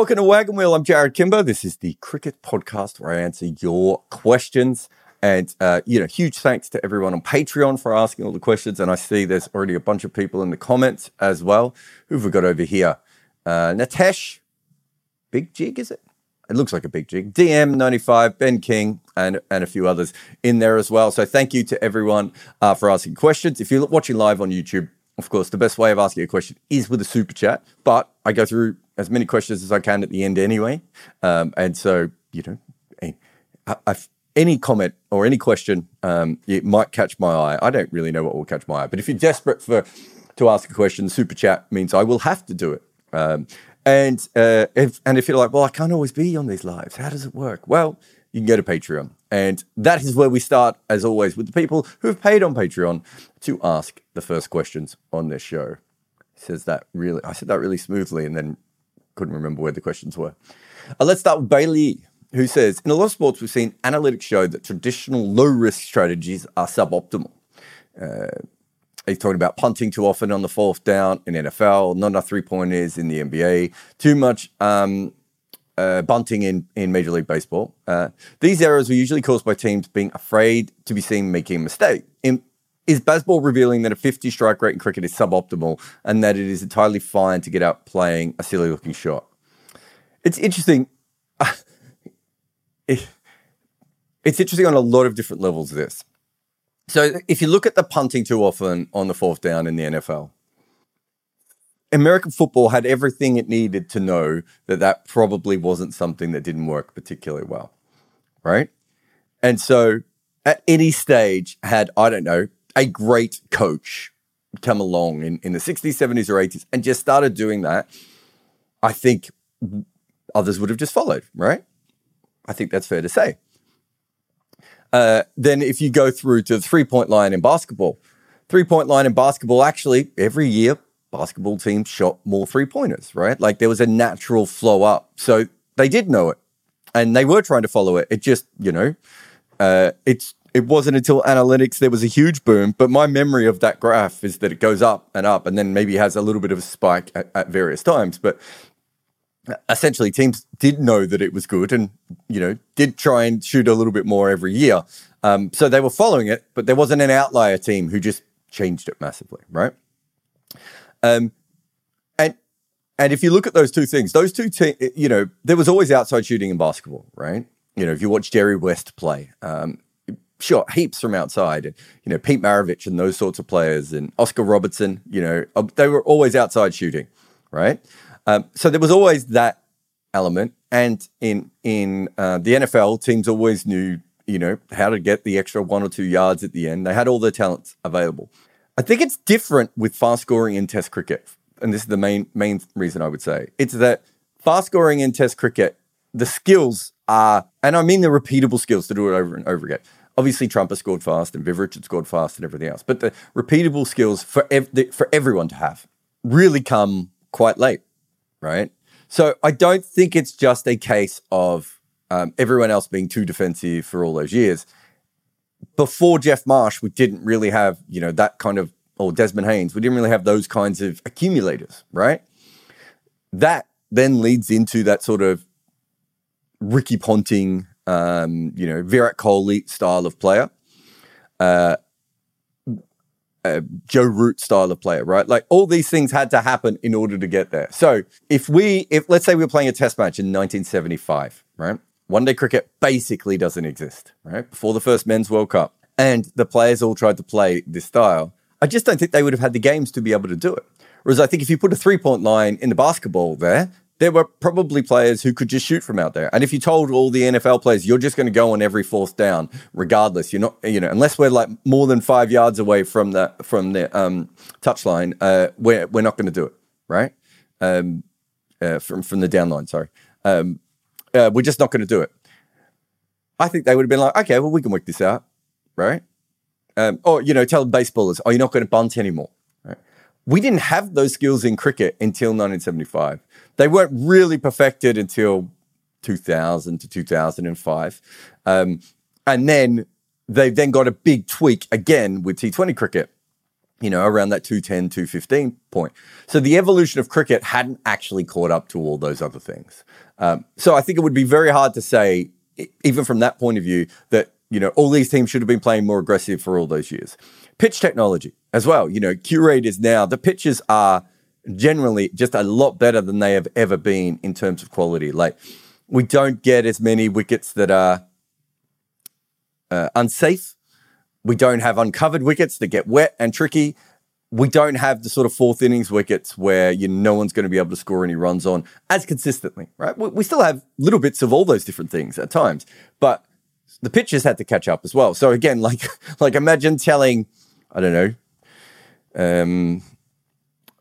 Welcome to Wagon Wheel. I'm Jarrod Kimber. This is the cricket podcast where I answer your questions. And, uh, you know, huge thanks to everyone on Patreon for asking all the questions. And I see there's already a bunch of people in the comments as well. Who've we got over here? Uh, Natesh, Big Jig, is it? It looks like a big jig. DM95, Ben King, and, and a few others in there as well. So thank you to everyone uh, for asking questions. If you're watching live on YouTube, of course, the best way of asking a question is with a super chat, but I go through as many questions as I can at the end anyway. Um, and so, you know, I, I, any comment or any question, um, it might catch my eye. I don't really know what will catch my eye, but if you're desperate for to ask a question, super chat means I will have to do it. Um, and uh, if and if you're like, well, I can't always be on these lives. How does it work? Well, you can go to Patreon, and that is where we start, as always, with the people who have paid on Patreon to ask the first questions on this show. says that really, I said that really smoothly, and then couldn't remember where the questions were. Uh, let's start with Bailey, who says In a lot of sports, we've seen analytics show that traditional low risk strategies are suboptimal. Uh, he's talking about punting too often on the fourth down in NFL, not enough three pointers in the NBA, too much um, uh, bunting in, in Major League Baseball. Uh, these errors were usually caused by teams being afraid to be seen making a mistake. In, is Bazball revealing that a 50 strike rate in cricket is suboptimal and that it is entirely fine to get out playing a silly looking shot? It's interesting. it's interesting on a lot of different levels, this. So if you look at the punting too often on the fourth down in the NFL, American football had everything it needed to know that that probably wasn't something that didn't work particularly well, right? And so at any stage had, I don't know, a great coach come along in, in the 60s, 70s, or 80s and just started doing that, I think others would have just followed, right? I think that's fair to say. Uh, then if you go through to the three point line in basketball, three point line in basketball, actually, every year, basketball teams shot more three pointers, right? Like there was a natural flow up. So they did know it and they were trying to follow it. It just, you know, uh, it's it wasn't until analytics there was a huge boom. But my memory of that graph is that it goes up and up, and then maybe has a little bit of a spike at, at various times. But essentially, teams did know that it was good, and you know, did try and shoot a little bit more every year. Um, so they were following it, but there wasn't an outlier team who just changed it massively, right? Um, and and if you look at those two things, those two, te- you know, there was always outside shooting in basketball, right? You know, if you watch Jerry West play, um, sure, heaps from outside. And, you know, Pete Maravich and those sorts of players and Oscar Robertson, you know, uh, they were always outside shooting, right? Um, so there was always that element. And in in uh, the NFL, teams always knew, you know, how to get the extra one or two yards at the end. They had all the talents available. I think it's different with fast scoring in Test cricket, and this is the main main reason I would say it's that fast scoring in Test cricket, the skills are, and I mean the repeatable skills to do it over and over again obviously Trump has scored fast and Viv Richards scored fast and everything else. But the repeatable skills for ev- for everyone to have really come quite late, right? So I don't think it's just a case of um, everyone else being too defensive for all those years. Before Geoff Marsh, we didn't really have you know that kind of or Desmond Haynes, we didn't really have those kinds of accumulators, right? That then leads into that sort of Ricky Ponting, um, you know, Virat Kohli style of player, uh, uh, Joe Root style of player, right? Like all these things had to happen in order to get there. So if we, if let's say we were playing a test match in 1975, right? One day cricket basically doesn't exist, right? Before the first men's World Cup. And the players all tried to play this style. I just don't think they would have had the games to be able to do it. Whereas I think if you put a three point line in the basketball there, there were probably players who could just shoot from out there. And if you told all the NFL players, you're just going to go on every fourth down, regardless, you're not, you know, unless we're like more than five yards away from the from the um, touchline, uh, we're we're not going to do it, right? Um, uh, from from the down line, sorry, um, uh, we're just not going to do it. I think they would have been like, okay, well, we can work this out, right? Um, or you know, tell baseballers, oh, you're not going to bunt anymore. Right? We didn't have those skills in cricket until 1975 they weren't really perfected until 2000 to 2005. Um, and then they then got a big tweak again with T20 cricket. you know, around that 210, 215 point. So the evolution of cricket hadn't actually caught up to all those other things. Um, so I think it would be very hard to say, even from that point of view, that, you know, all these teams should have been playing more aggressive for all those years. Pitch technology as well. You know, Q-Rate is now, the pitches are generally just a lot better than they have ever been in terms of quality. Like, we don't get as many wickets that are uh, unsafe we don't have uncovered wickets that get wet and tricky. We don't have the sort of fourth innings wickets where you no one's going to be able to score any runs on as consistently, right? We, we still have little bits of all those different things at times, but the pitches had to catch up as well. So again, like like imagine telling, I don't know, um,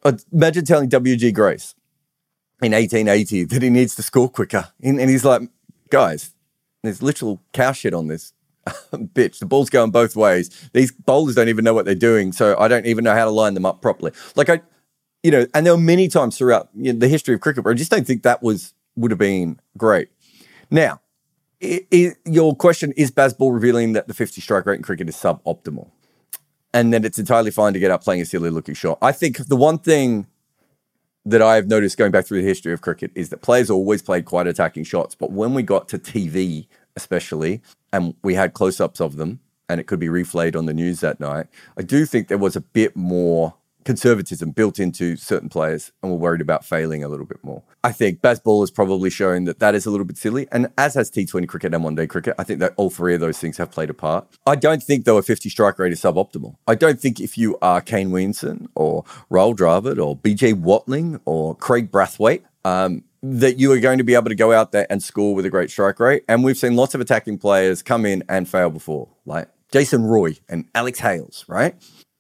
Uh, imagine telling WG Grace in 1880 that he needs to score quicker, and, he's like, guys, there's literal cow shit on this bitch. The ball's going both ways. These bowlers don't even know what they're doing, so I don't even know how to line them up properly. Like I, you know, and there were many times throughout you know, the history of cricket where I just don't think that was would have been great. Now, it, it, your question is Bazball revealing that the 50 strike rate in cricket is suboptimal, and then it's entirely fine to get up playing a silly looking shot. I think the one thing that I have noticed going back through the history of cricket is that players always played quite attacking shots, but when we got to TV especially, and we had close ups of them, and it could be replayed on the news that night. I do think there was a bit more conservatism built into certain players and we're worried about failing a little bit more. I think Bazball has probably shown that that is a little bit silly, and as has T20 cricket and one day cricket. I think that all three of those things have played a part. I don't think, though, a 50 strike rate is suboptimal. I don't think if you are Kane Williamson or Rahul Dravid or BJ Watling or Kraigg Brathwaite, um, that you are going to be able to go out there and score with a great strike rate. And we've seen lots of attacking players come in and fail before, like Jason Roy and Alex Hales, right?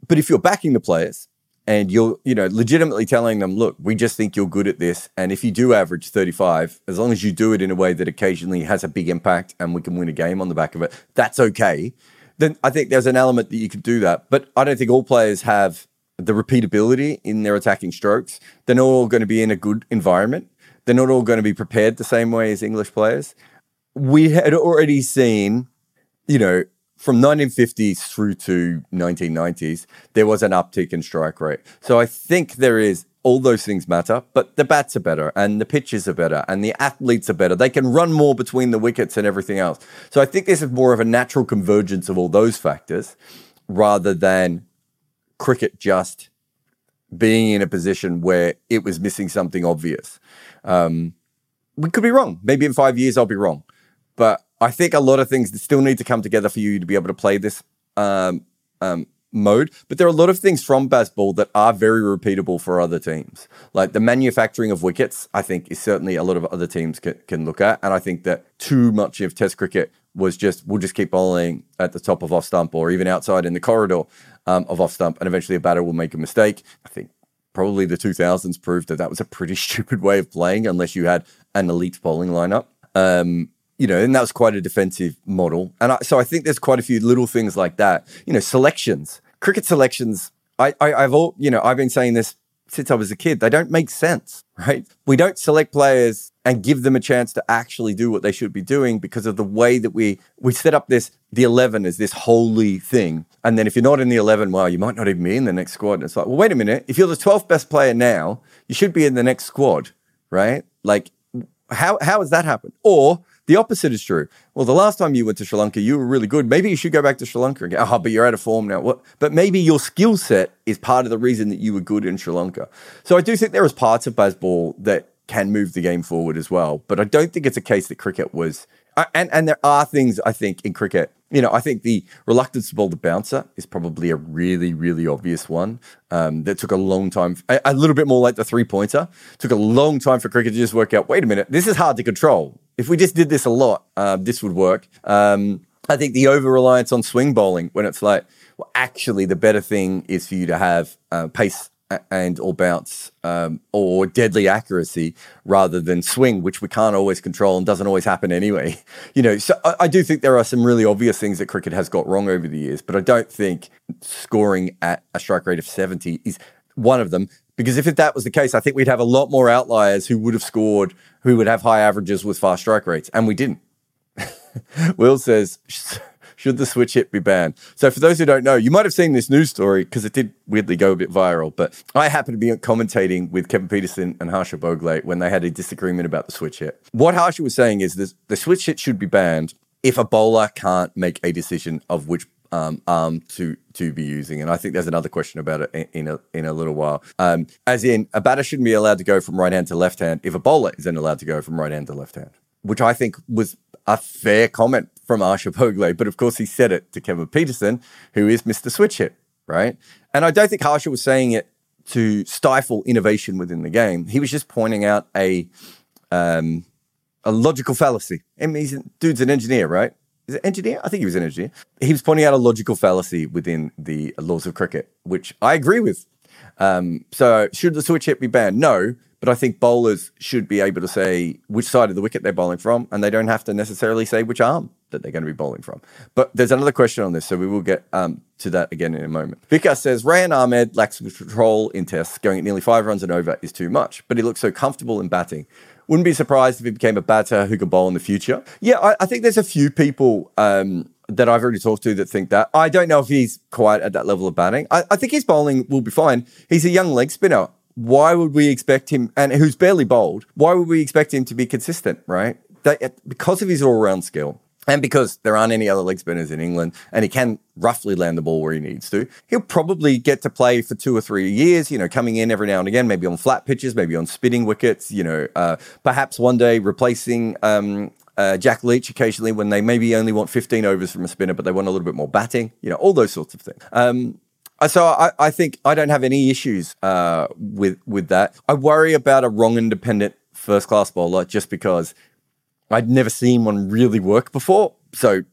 But if you're backing the players and you're, you know, legitimately telling them, look, we just think you're good at this. And if you do average 35, as long as you do it in a way that occasionally has a big impact and we can win a game on the back of it, that's okay. Then I think there's an element that you could do that. But I don't think all players have the repeatability in their attacking strokes. They're not all going to be in a good environment they're not all going to be prepared the same way as English players. We had already seen, you know, from 1950s through to 1990s, there was an uptick in strike rate. So I think there is all those things matter, but the bats are better and the pitches are better and the athletes are better. They can run more between the wickets and everything else. So I think this is more of a natural convergence of all those factors rather than cricket just being in a position where it was missing something obvious. Um, we could be wrong. Maybe in five years I'll be wrong, but I think a lot of things still need to come together for you to be able to play this um, um, mode. But there are a lot of things from Bazball that are very repeatable for other teams. Like the manufacturing of wickets, I think is certainly a lot of other teams can, can look at. And I think that too much of Test cricket was just we'll just keep bowling at the top of off stump or even outside in the corridor um, of off stump, and eventually a batter will make a mistake. I think probably the 2000s proved that that was a pretty stupid way of playing unless you had an elite bowling lineup. Um, you know, and that was quite a defensive model. And I, so I think there's quite a few little things like that. You know, selections, cricket selections. I, I, I've all, you know, I've been saying this since I was a kid. They don't make sense, right? We don't select players and give them a chance to actually do what they should be doing because of the way that we we set up this the 11 as this holy thing. And then if you're not in the 11, well, you might not even be in the next squad. And it's like, well, wait a minute. If you're the 12th best player now, you should be in the next squad, right? Like, how, how has that happened? Or the opposite is true. Well, the last time you went to Sri Lanka, you were really good. Maybe you should go back to Sri Lanka again. Oh, but you're out of form now. What? But maybe your skill set is part of the reason that you were good in Sri Lanka. So I do think there is parts of Bazball that can move the game forward as well. But I don't think it's a case that cricket was. Uh, and and there are things I think in cricket. You know, I think the reluctance to bowl the bouncer is probably a really, really obvious one. Um, that took a long time, a, a little bit more like the three pointer. Took a long time for cricket to just work out. Wait a minute, this is hard to control if we just did this a lot, uh, this would work. Um, I think the over reliance on swing bowling, when it's like, well, actually, the better thing is for you to have uh, pace and or bounce um, or deadly accuracy rather than swing, which we can't always control and doesn't always happen anyway. You know, so I, I, do think there are some really obvious things that cricket has got wrong over the years, but I don't think scoring at a strike rate of 70 is one of them. Because if that was the case, I think we'd have a lot more outliers who would have scored, who would have high averages with fast strike rates, and we didn't. Will says Should the switch hit be banned? So, for those who don't know, you might have seen this news story because it did weirdly go a bit viral. But I happened to be commentating with Kevin Pietersen and Harsha Bhogle when they had a disagreement about the switch hit. What Harsha was saying is this, the switch hit should be banned if a bowler can't make a decision of which um, arm to to be using. And I think there's another question about it in, a in a little while. Um, as in, a batter shouldn't be allowed to go from right hand to left hand if a bowler isn't allowed to go from right hand to left hand, which I think was a fair comment from Harsha Bhogle. But of course, he said it to Kevin Pietersen, who is Mr. Switch Hit, right? And I don't think Harsha was saying it to stifle innovation within the game. He was just pointing out a um, a logical fallacy. I mean, he's dude's an engineer, right? Is it engineer? I think he was an engineer. He was pointing out a logical fallacy within the laws of cricket, which I agree with. Um, so, should the switch hit be banned? No, but I think bowlers should be able to say which side of the wicket they're bowling from, and they don't have to necessarily say which arm that they're going to be bowling from. But there's another question on this, so we will get um, to that again in a moment. Vikas says Rehan Ahmed lacks control in tests. Going at nearly five runs and over is too much, but he looks so comfortable in batting. Wouldn't be surprised if he became a batter who could bowl in the future. Yeah, I, I think there's a few people um, that I've already talked to that think that. I don't know if he's quite at that level of batting. I, I think his bowling will be fine. He's a young leg spinner. Why would we expect him, and who's barely bowled, why would we expect him to be consistent, right? That, because of his all round skill and because there aren't any other leg spinners in England and he can roughly land the ball where he needs to, he'll probably get to play for two or three years, you know, coming in every now and again, maybe on flat pitches, maybe on spinning wickets, you know, uh, perhaps one day replacing um, uh, Jack Leach occasionally when they maybe only want 15 overs from a spinner, but they want a little bit more batting, you know, all those sorts of things. Um, so I, I, think I don't have any issues uh, with with that. I worry about a wrong independent first class bowler just because I'd never seen one really work before. So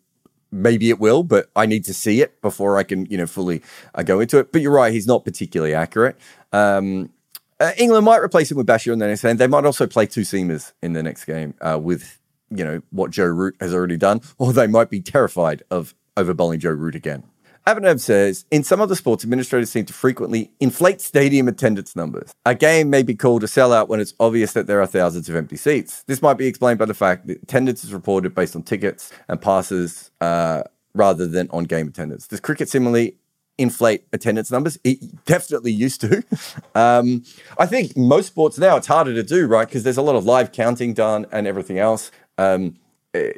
maybe it will, but I need to see it before I can, you know, fully uh, go into it. But you're right, he's not particularly accurate. Um, uh, England might replace him with Bashir in the next game. They might also play two seamers in the next game uh, with, you know, what Joe Root has already done, or they might be terrified of overbowling Joe Root again. Abhinav says, in some other sports, administrators seem to frequently inflate stadium attendance numbers. A game may be called a sellout when it's obvious that there are thousands of empty seats. This might be explained by the fact that attendance is reported based on tickets and passes uh, rather than on game attendance. Does cricket similarly inflate attendance numbers? It definitely used to. um, I think most sports now it's harder to do, right? Because there's a lot of live counting done and everything else. Um, eh,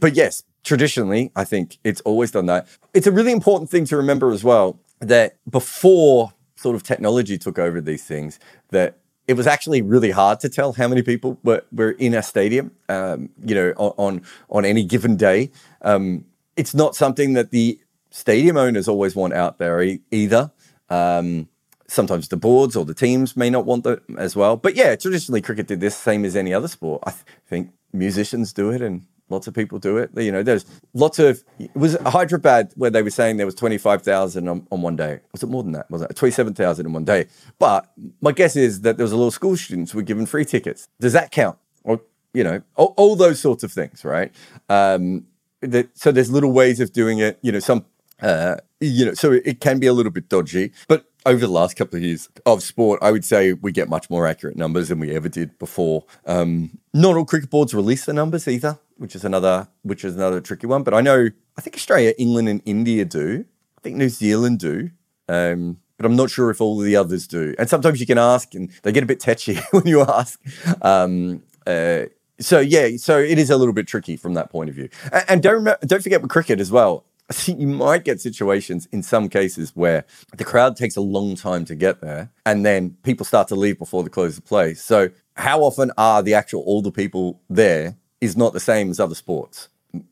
but yes, traditionally, I think it's always done that. It's a really important thing to remember as well that before sort of technology took over these things, that it was actually really hard to tell how many people were, were in a stadium, um, you know, on, on any given day. Um, it's not something that the stadium owners always want out there e- either. Um, sometimes the boards or the teams may not want that as well. But yeah, traditionally cricket did this same as any other sport. I th- think musicians do it and Lots of people do it. You know, there's lots of. It was Hyderabad where they were saying there was twenty five thousand on, on one day. Was it more than that? Was it twenty seven thousand in one day? But my guess is that there was a lot of school students who were given free tickets. Does that count? Or you know, all, all those sorts of things, right? Um, that, so there's little ways of doing it. You know, some uh, you know, so it can be a little bit dodgy. But over the last couple of years of sport, I would say we get much more accurate numbers than we ever did before. Um, not all cricket boards release the numbers either, which is another which is another tricky one. But I know I think Australia, England, and India do. I think New Zealand do. Um, but I'm not sure if all of the others do. And sometimes you can ask, and they get a bit tetchy when you ask. Um, uh, so yeah, so it is a little bit tricky from that point of view. And, and don't remember, don't forget with cricket as well. I think you might get situations in some cases where the crowd takes a long time to get there and then people start to leave before the close of play. So, how often are the actual all the people there is not the same as other sports?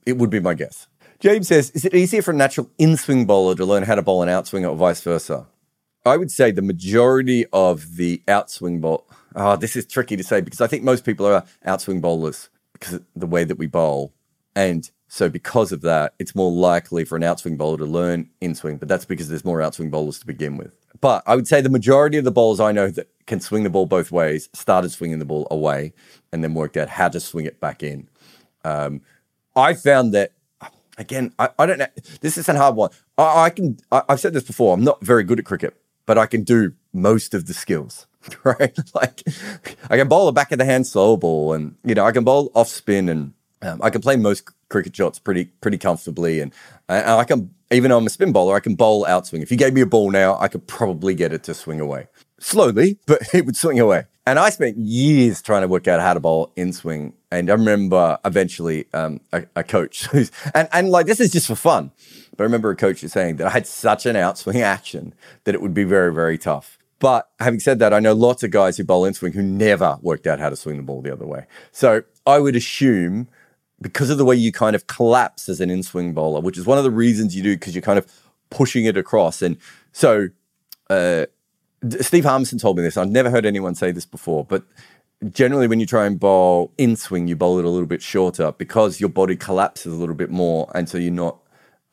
It would be my guess. James says, Is it easier for a natural in swing bowler to learn how to bowl an outswing or vice versa? I would say the majority of the outswing ball. Oh, ah, this is tricky to say because I think most people are outswing bowlers because the way that we bowl. And so because of that, it's more likely for an outswing bowler to learn in swing, but that's because there's more outswing bowlers to begin with. But I would say the majority of the bowlers I know that can swing the ball both ways started swinging the ball away and then worked out how to swing it back in. Um, I found that again, I, I, don't know. This is a hard one. I, I can. I, have said this before. I'm not very good at cricket, but I can do most of the skills. Right? Like I can bowl a back of the hand slow ball, and you know I can bowl off spin, and um, I can play most cricket shots pretty pretty comfortably, and, and I can even though I'm a spin bowler, I can bowl outswing. If you gave me a ball now, I could probably get it to swing away slowly, but it would swing away. And I spent years trying to work out how to bowl in swing. And I remember eventually um, a, a, coach and, and like this is just for fun, but I remember a coach saying that I had such an outswing action that it would be very, very tough. But having said that, I know lots of guys who bowl in swing who never worked out how to swing the ball the other way. So I would assume because of the way you kind of collapse as an in swing bowler, which is one of the reasons you do because you're kind of pushing it across. And so uh, Steve Harmison told me this. I've never heard anyone say this before, but generally when you try and bowl in swing, you bowl it a little bit shorter because your body collapses a little bit more, and so you're not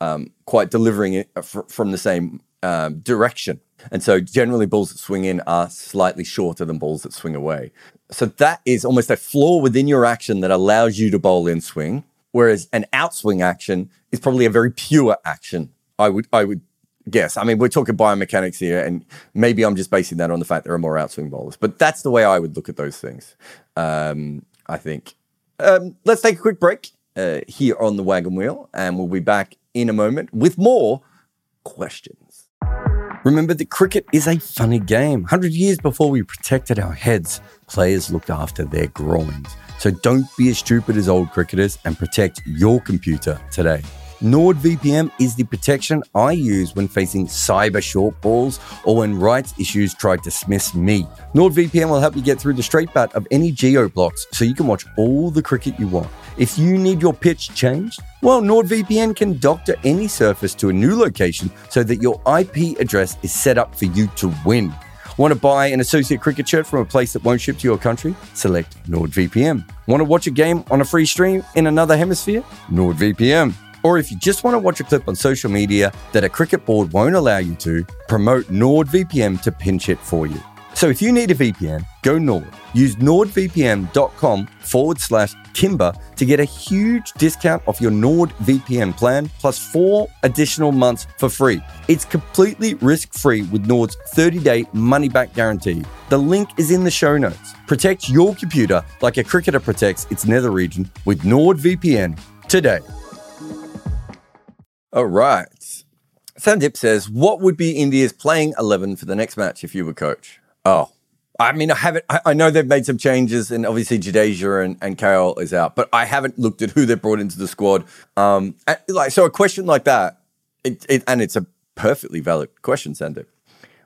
um, quite delivering it fr- from the same um, direction. And so generally balls that swing in are slightly shorter than balls that swing away. So that is almost a flaw within your action that allows you to bowl in swing, whereas an outswing action is probably a very pure action. I would I would guess. I mean, we're talking biomechanics here, and maybe I'm just basing that on the fact there are more outswing bowlers. But that's the way I would look at those things. Um, I think. Um, let's take a quick break uh, here on the wagon wheel, and we'll be back in a moment with more questions. Remember that cricket is a funny game. 100 years before we protected our heads, players looked after their groins. So don't be as stupid as old cricketers and protect your computer today. NordVPN is the protection I use when facing cyber short balls or when rights issues try to dismiss me. NordVPN will help you get through the straight bat of any geo blocks so you can watch all the cricket you want. If you need your pitch changed, well, NordVPN can doctor any surface to a new location so that your IP address is set up for you to win. Want to buy an associate cricket shirt from a place that won't ship to your country? Select NordVPN. Want to watch a game on a free stream in another hemisphere? NordVPN. Or if you just want to watch a clip on social media that a cricket board won't allow you to, promote NordVPN to pinch it for you. So if you need a VPN, go Nord. Use nordvpn.com forward slash kimber to get a huge discount off your NordVPN plan plus four additional months for free. It's completely risk free with Nord's 30 day money back guarantee. The link is in the show notes. Protect your computer like a cricketer protects its nether region with NordVPN today. All right. Sandip says, What would be India's playing 11 for the next match if you were coach? Oh, I mean, I haven't, I, I know they've made some changes and obviously Jadeja and, and KL is out, but I haven't looked at who they brought into the squad. Um, and, like, so a question like that, it, it, and it's a perfectly valid question, Sandip,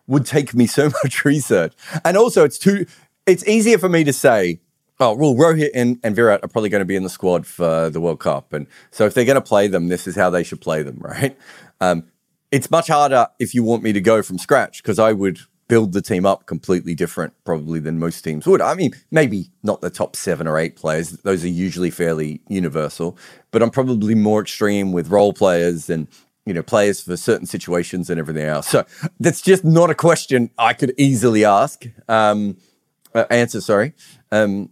would take me so much research. And also, it's too, it's easier for me to say, Oh, well, Rohit and, and Virat are probably going to be in the squad for the World Cup. And so if they're going to play them, this is how they should play them, right? Um, it's much harder if you want me to go from scratch because I would build the team up completely different probably than most teams would. I mean, maybe not the top seven or eight players. Those are usually fairly universal, but I'm probably more extreme with role players and you know players for certain situations and everything else. So that's just not a question I could easily ask. Um, uh, answer, sorry. Um,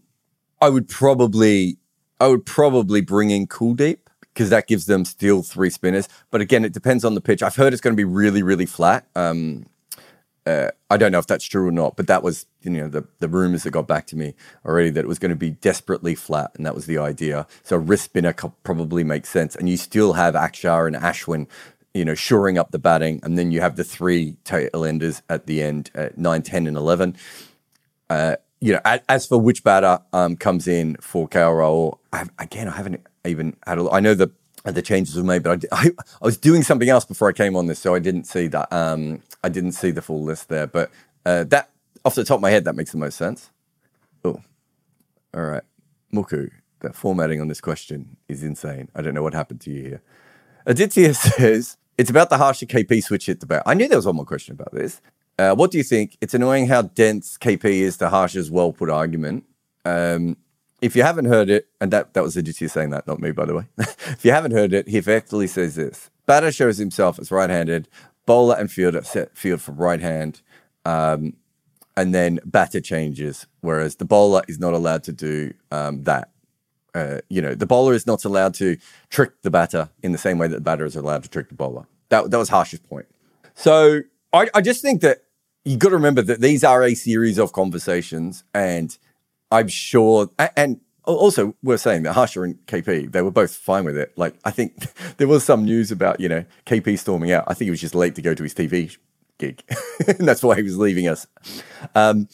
I would probably I would probably bring in Kuldeep because that gives them still three spinners. But again, it depends on the pitch. I've heard it's going to be really, really flat. Um, uh, I don't know if that's true or not, but that was you know the the rumors that got back to me already that it was going to be desperately flat, and that was the idea. So wrist spinner probably makes sense, and you still have Akshar and Ashwin, you know, shoring up the batting, and then you have the three tail enders at the end, at 9, 10, and eleven. Uh, you know, as for which batter um, comes in for KL Rahul, I, again, I haven't even had a. I know the the changes were made, but I, I, I, was doing something else before I came on this, so I didn't see that. Um, I didn't see the full list there, but uh, that off the top of my head, that makes the most sense. Oh, all right, Muku. The formatting on this question is insane. I don't know what happened to you here. Aditya says it's about the Harsha KP switch hit debate. I knew there was one more question about this. Uh, what do you think? It's annoying how dense KP is to Harsha's well put argument. Um, if you haven't heard it, and that, that was Aditya saying that, not me, by the way. if you haven't heard it, he effectively says this Batter shows himself as right handed, bowler and fielder set field from right hand, um, and then batter changes, whereas the bowler is not allowed to do um, that. Uh, you know, the bowler is not allowed to trick the batter in the same way that the batter is allowed to trick the bowler. That, that was Harsha's point. So I, I just think that you got to remember that these are a series of conversations, and I'm sure, and also we're saying that Harsha and KP they were both fine with it. Like I think there was some news about you know KP storming out. I think he was just late to go to his TV gig, and that's why he was leaving us. Um,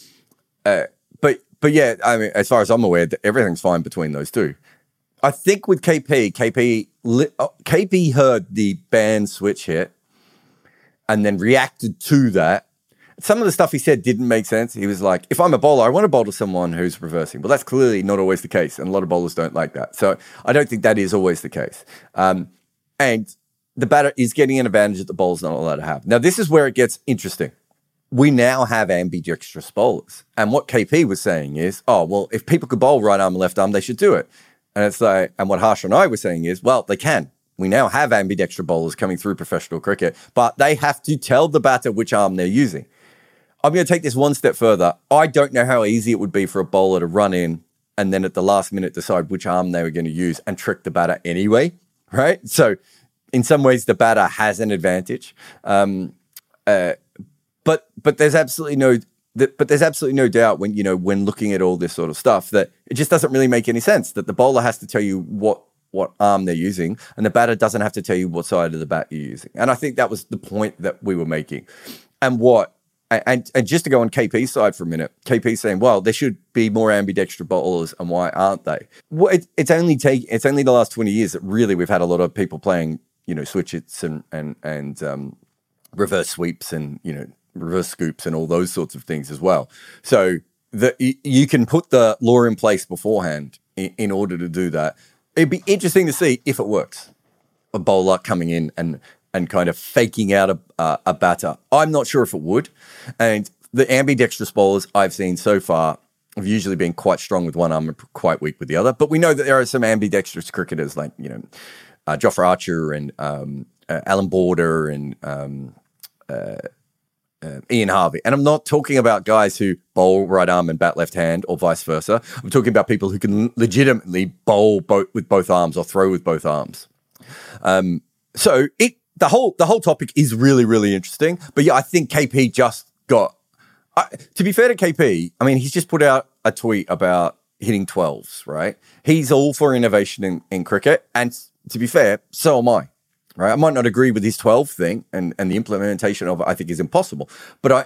uh, but but yeah, I mean, as far as I'm aware, everything's fine between those two. I think with KP, KP oh, KP heard the band switch hit and then reacted to that some of the stuff he said didn't make sense. He was like, if I'm a bowler, I want to bowl to someone who's reversing. Well, that's clearly not always the case. And a lot of bowlers don't like that. So I don't think that is always the case. Um, and the batter is getting an advantage that the bowler's not allowed to have. Now, this is where it gets interesting. We now have ambidextrous bowlers. And what KP was saying is, oh, well, if people could bowl right arm and left arm, they should do it. And it's like, and what Harsha and I were saying is, well, they can. We now have ambidextrous bowlers coming through professional cricket, but they have to tell the batter which arm they're using. I'm going to take this one step further. I don't know how easy it would be for a bowler to run in and then at the last minute decide which arm they were going to use and trick the batter anyway, right? So, in some ways, the batter has an advantage. Um, uh, but but there's absolutely no but there's absolutely no doubt when you know when looking at all this sort of stuff that it just doesn't really make any sense that the bowler has to tell you what what arm they're using and the batter doesn't have to tell you what side of the bat you're using and i think that was the point that we were making and what and, and just to go on KP's side for a minute, KP saying, "Well, there should be more ambidextrous bowlers, and why aren't they?" Well, it, it's only take it's only the last twenty years that really we've had a lot of people playing, you know, switch hits and and and um, reverse sweeps and you know reverse scoops and all those sorts of things as well. So that you can put the law in place beforehand in, in order to do that. It'd be interesting to see if it works. A bowler coming in and and kind of faking out a, uh, a batter. I'm not sure if it would. And the ambidextrous bowlers I've seen so far have usually been quite strong with one arm and quite weak with the other. But we know that there are some ambidextrous cricketers like, you know, uh, Jofra Archer and um, uh, Allan Border and um, uh, uh, Ian Harvey. And I'm not talking about guys who bowl right arm and bat left hand or vice versa. I'm talking about people who can legitimately bowl both with both arms or throw with both arms. Um, so it the whole the whole topic is really really interesting. But yeah, I think KP just got. to be fair to KP, I mean he's just put out a tweet about hitting twelves. Right, he's all for innovation in, in cricket, and to be fair, so am I. Right, I might not agree with his twelve thing, and and the implementation of it I think is impossible. But I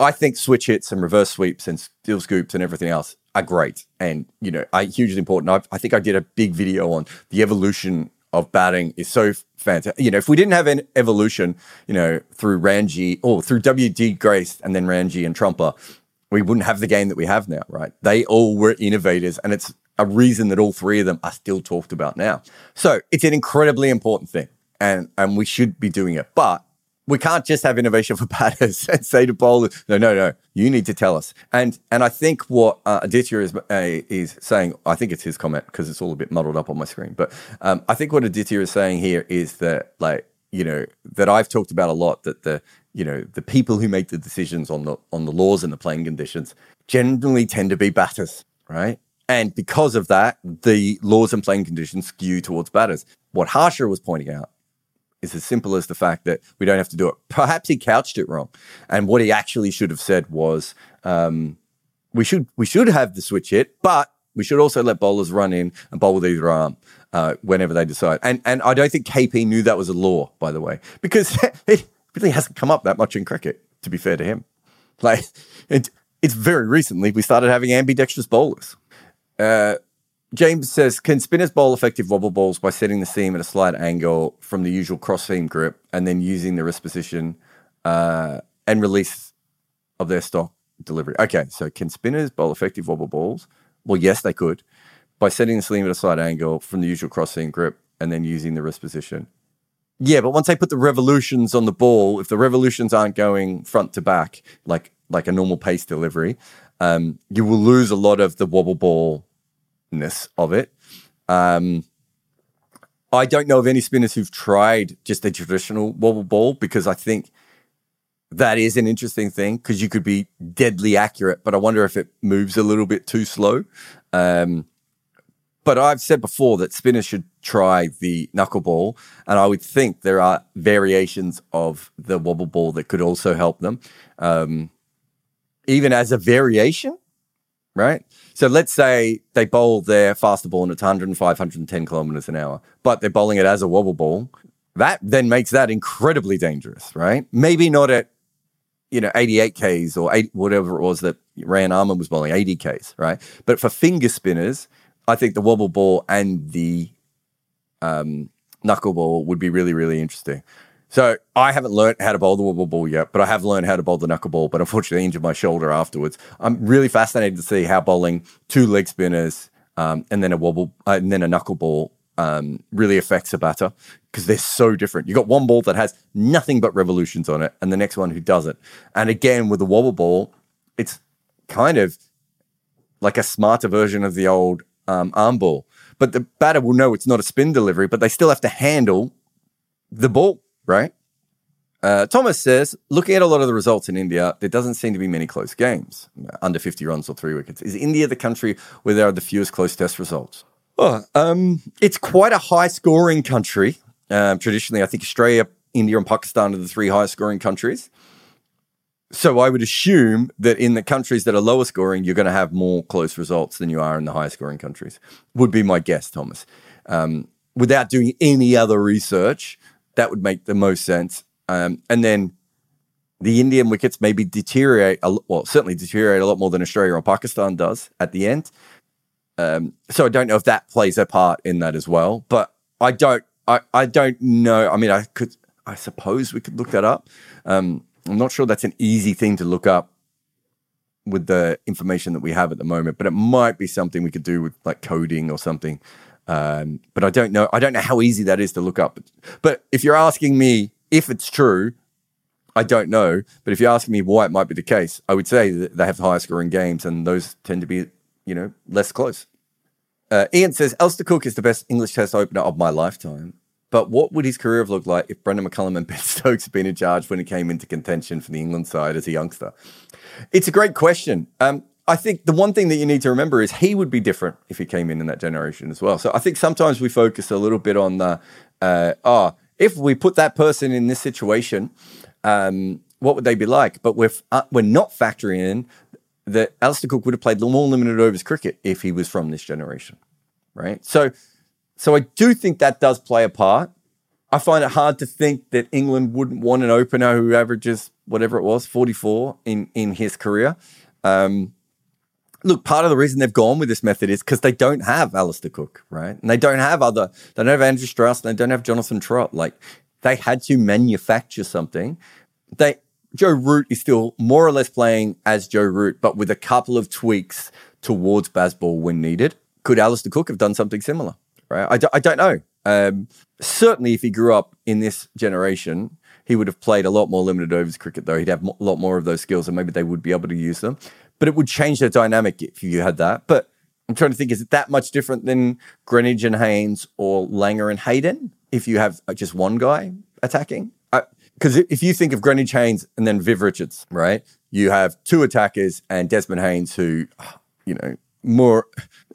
I think switch hits and reverse sweeps and steal scoops and everything else are great, and you know, I hugely important. I, I think I did a big video on the evolution of batting is so fantastic. You know, if we didn't have an evolution, you know, through Ranji or through WG Grace and then Ranji and Trumper, we wouldn't have the game that we have now, right? They all were innovators, and it's a reason that all three of them are still talked about now. So it's an incredibly important thing, and and we should be doing it. But we can't just have innovation for batters and say to bowlers, no, no, no, you need to tell us. And and I think what uh, Aditya is uh, is saying, I think it's his comment because it's all a bit muddled up on my screen. But um, I think what Aditya is saying here is that, like, you know, that I've talked about a lot that the you know the people who make the decisions on the on the laws and the playing conditions generally tend to be batters, right? And because of that, the laws and playing conditions skew towards batters. What Harsha was pointing out is as simple as the fact that we don't have to do it. Perhaps he couched it wrong, and what he actually should have said was, um, "We should we should have the switch hit, but we should also let bowlers run in and bowl with either arm uh, whenever they decide." And and I don't think KP knew that was a law, by the way, because it really hasn't come up that much in cricket. To be fair to him, like it, it's very recently we started having ambidextrous bowlers. Uh, James says, can spinners bowl effective wobble balls by setting the seam at a slight angle from the usual cross seam grip and then using the wrist position uh, and release of their stock delivery? Okay, so can spinners bowl effective wobble balls? Well, yes, they could by setting the seam at a slight angle from the usual cross seam grip and then using the wrist position. Yeah, but once they put the revolutions on the ball, if the revolutions aren't going front to back like like a normal pace delivery, um, you will lose a lot of the wobble ball ness of it. Um, I don't know of any spinners who've tried just a traditional wobble ball because I think that is an interesting thing because you could be deadly accurate, but I wonder if it moves a little bit too slow. Um, but I've said before that spinners should try the knuckleball, and I would think there are variations of the wobble ball that could also help them. Um, even as a variation, right? So let's say they bowl their faster ball and it's 105, 110 kilometers an hour, but they're bowling it as a wobble ball. That then makes that incredibly dangerous, right? Maybe not at you know 88 Ks or 8, whatever it was that Ryan Armour was bowling, 80 Ks, right? But for finger spinners, I think the wobble ball and the um, knuckleball would be really, really interesting. So I haven't learned how to bowl the wobble ball yet, but I have learned how to bowl the knuckleball. But unfortunately, injured my shoulder afterwards. I'm really fascinated to see how bowling two leg spinners um, and then a wobble uh, and then a knuckleball um, really affects a batter because they're so different. You got one ball that has nothing but revolutions on it, and the next one who doesn't. And again, with the wobble ball, it's kind of like a smarter version of the old um, arm ball. But the batter will know it's not a spin delivery, but they still have to handle the ball, right? Uh, Thomas says, looking at a lot of the results in India, there doesn't seem to be many close games, under 50 runs or three wickets. Is India the country where there are the fewest close test results? Oh, um, it's quite a high scoring country. Um, traditionally, I think Australia, India, and Pakistan are the three highest scoring countries. So I would assume that in the countries that are lower scoring, you're going to have more close results than you are in the higher scoring countries. Would be my guess, Thomas. Um, without doing any other research, that would make the most sense. Um, and then the Indian wickets maybe deteriorate, a, well, certainly deteriorate a lot more than Australia or Pakistan does at the end. Um, so I don't know if that plays a part in that as well. But I don't, I, I don't know. I mean, I could, I suppose we could look that up. Um, I'm not sure that's an easy thing to look up with the information that we have at the moment, but it might be something we could do with like coding or something. Um, but I don't know. I don't know how easy that is to look up. But if you're asking me if it's true, I don't know. But if you're asking me why it might be the case, I would say that they have the higher scoring games, and those tend to be, you know, less close. Uh, Ian says Alastair Cook is the best English Test opener of my lifetime. But what would his career have looked like if Brendon McCullum and Ben Stokes had been in charge when he came into contention for the England side as a youngster? It's a great question. Um, I think the one thing that you need to remember is he would be different if he came in in that generation as well. So I think sometimes we focus a little bit on the, uh, oh, if we put that person in this situation, um, what would they be like? But we're, uh, we're not factoring in that Alastair Cook would have played more limited overs cricket if he was from this generation, right? So so I do think that does play a part. I find it hard to think that England wouldn't want an opener who averages whatever it was, 44 in, in his career. Um, look, part of the reason they've gone with this method is because they don't have Alastair Cook, right? And they don't have other, they don't have Andrew Strauss, and they don't have Jonathan Trott. Like they had to manufacture something. They Joe Root is still more or less playing as Joe Root, but with a couple of tweaks towards Bazball when needed. Could Alastair Cook have done something similar? right? I don't know. Um, certainly, if he grew up in this generation, he would have played a lot more limited overs cricket, though. He'd have a lot more of those skills, and maybe they would be able to use them. But it would change the dynamic if you had that. But I'm trying to think, is it that much different than Greenidge and Haynes or Langer and Hayden if you have uh, just one guy attacking? Because if you think of Greenidge Haynes and then Viv Richards, right? You have two attackers and Desmond Haynes, who, you know, more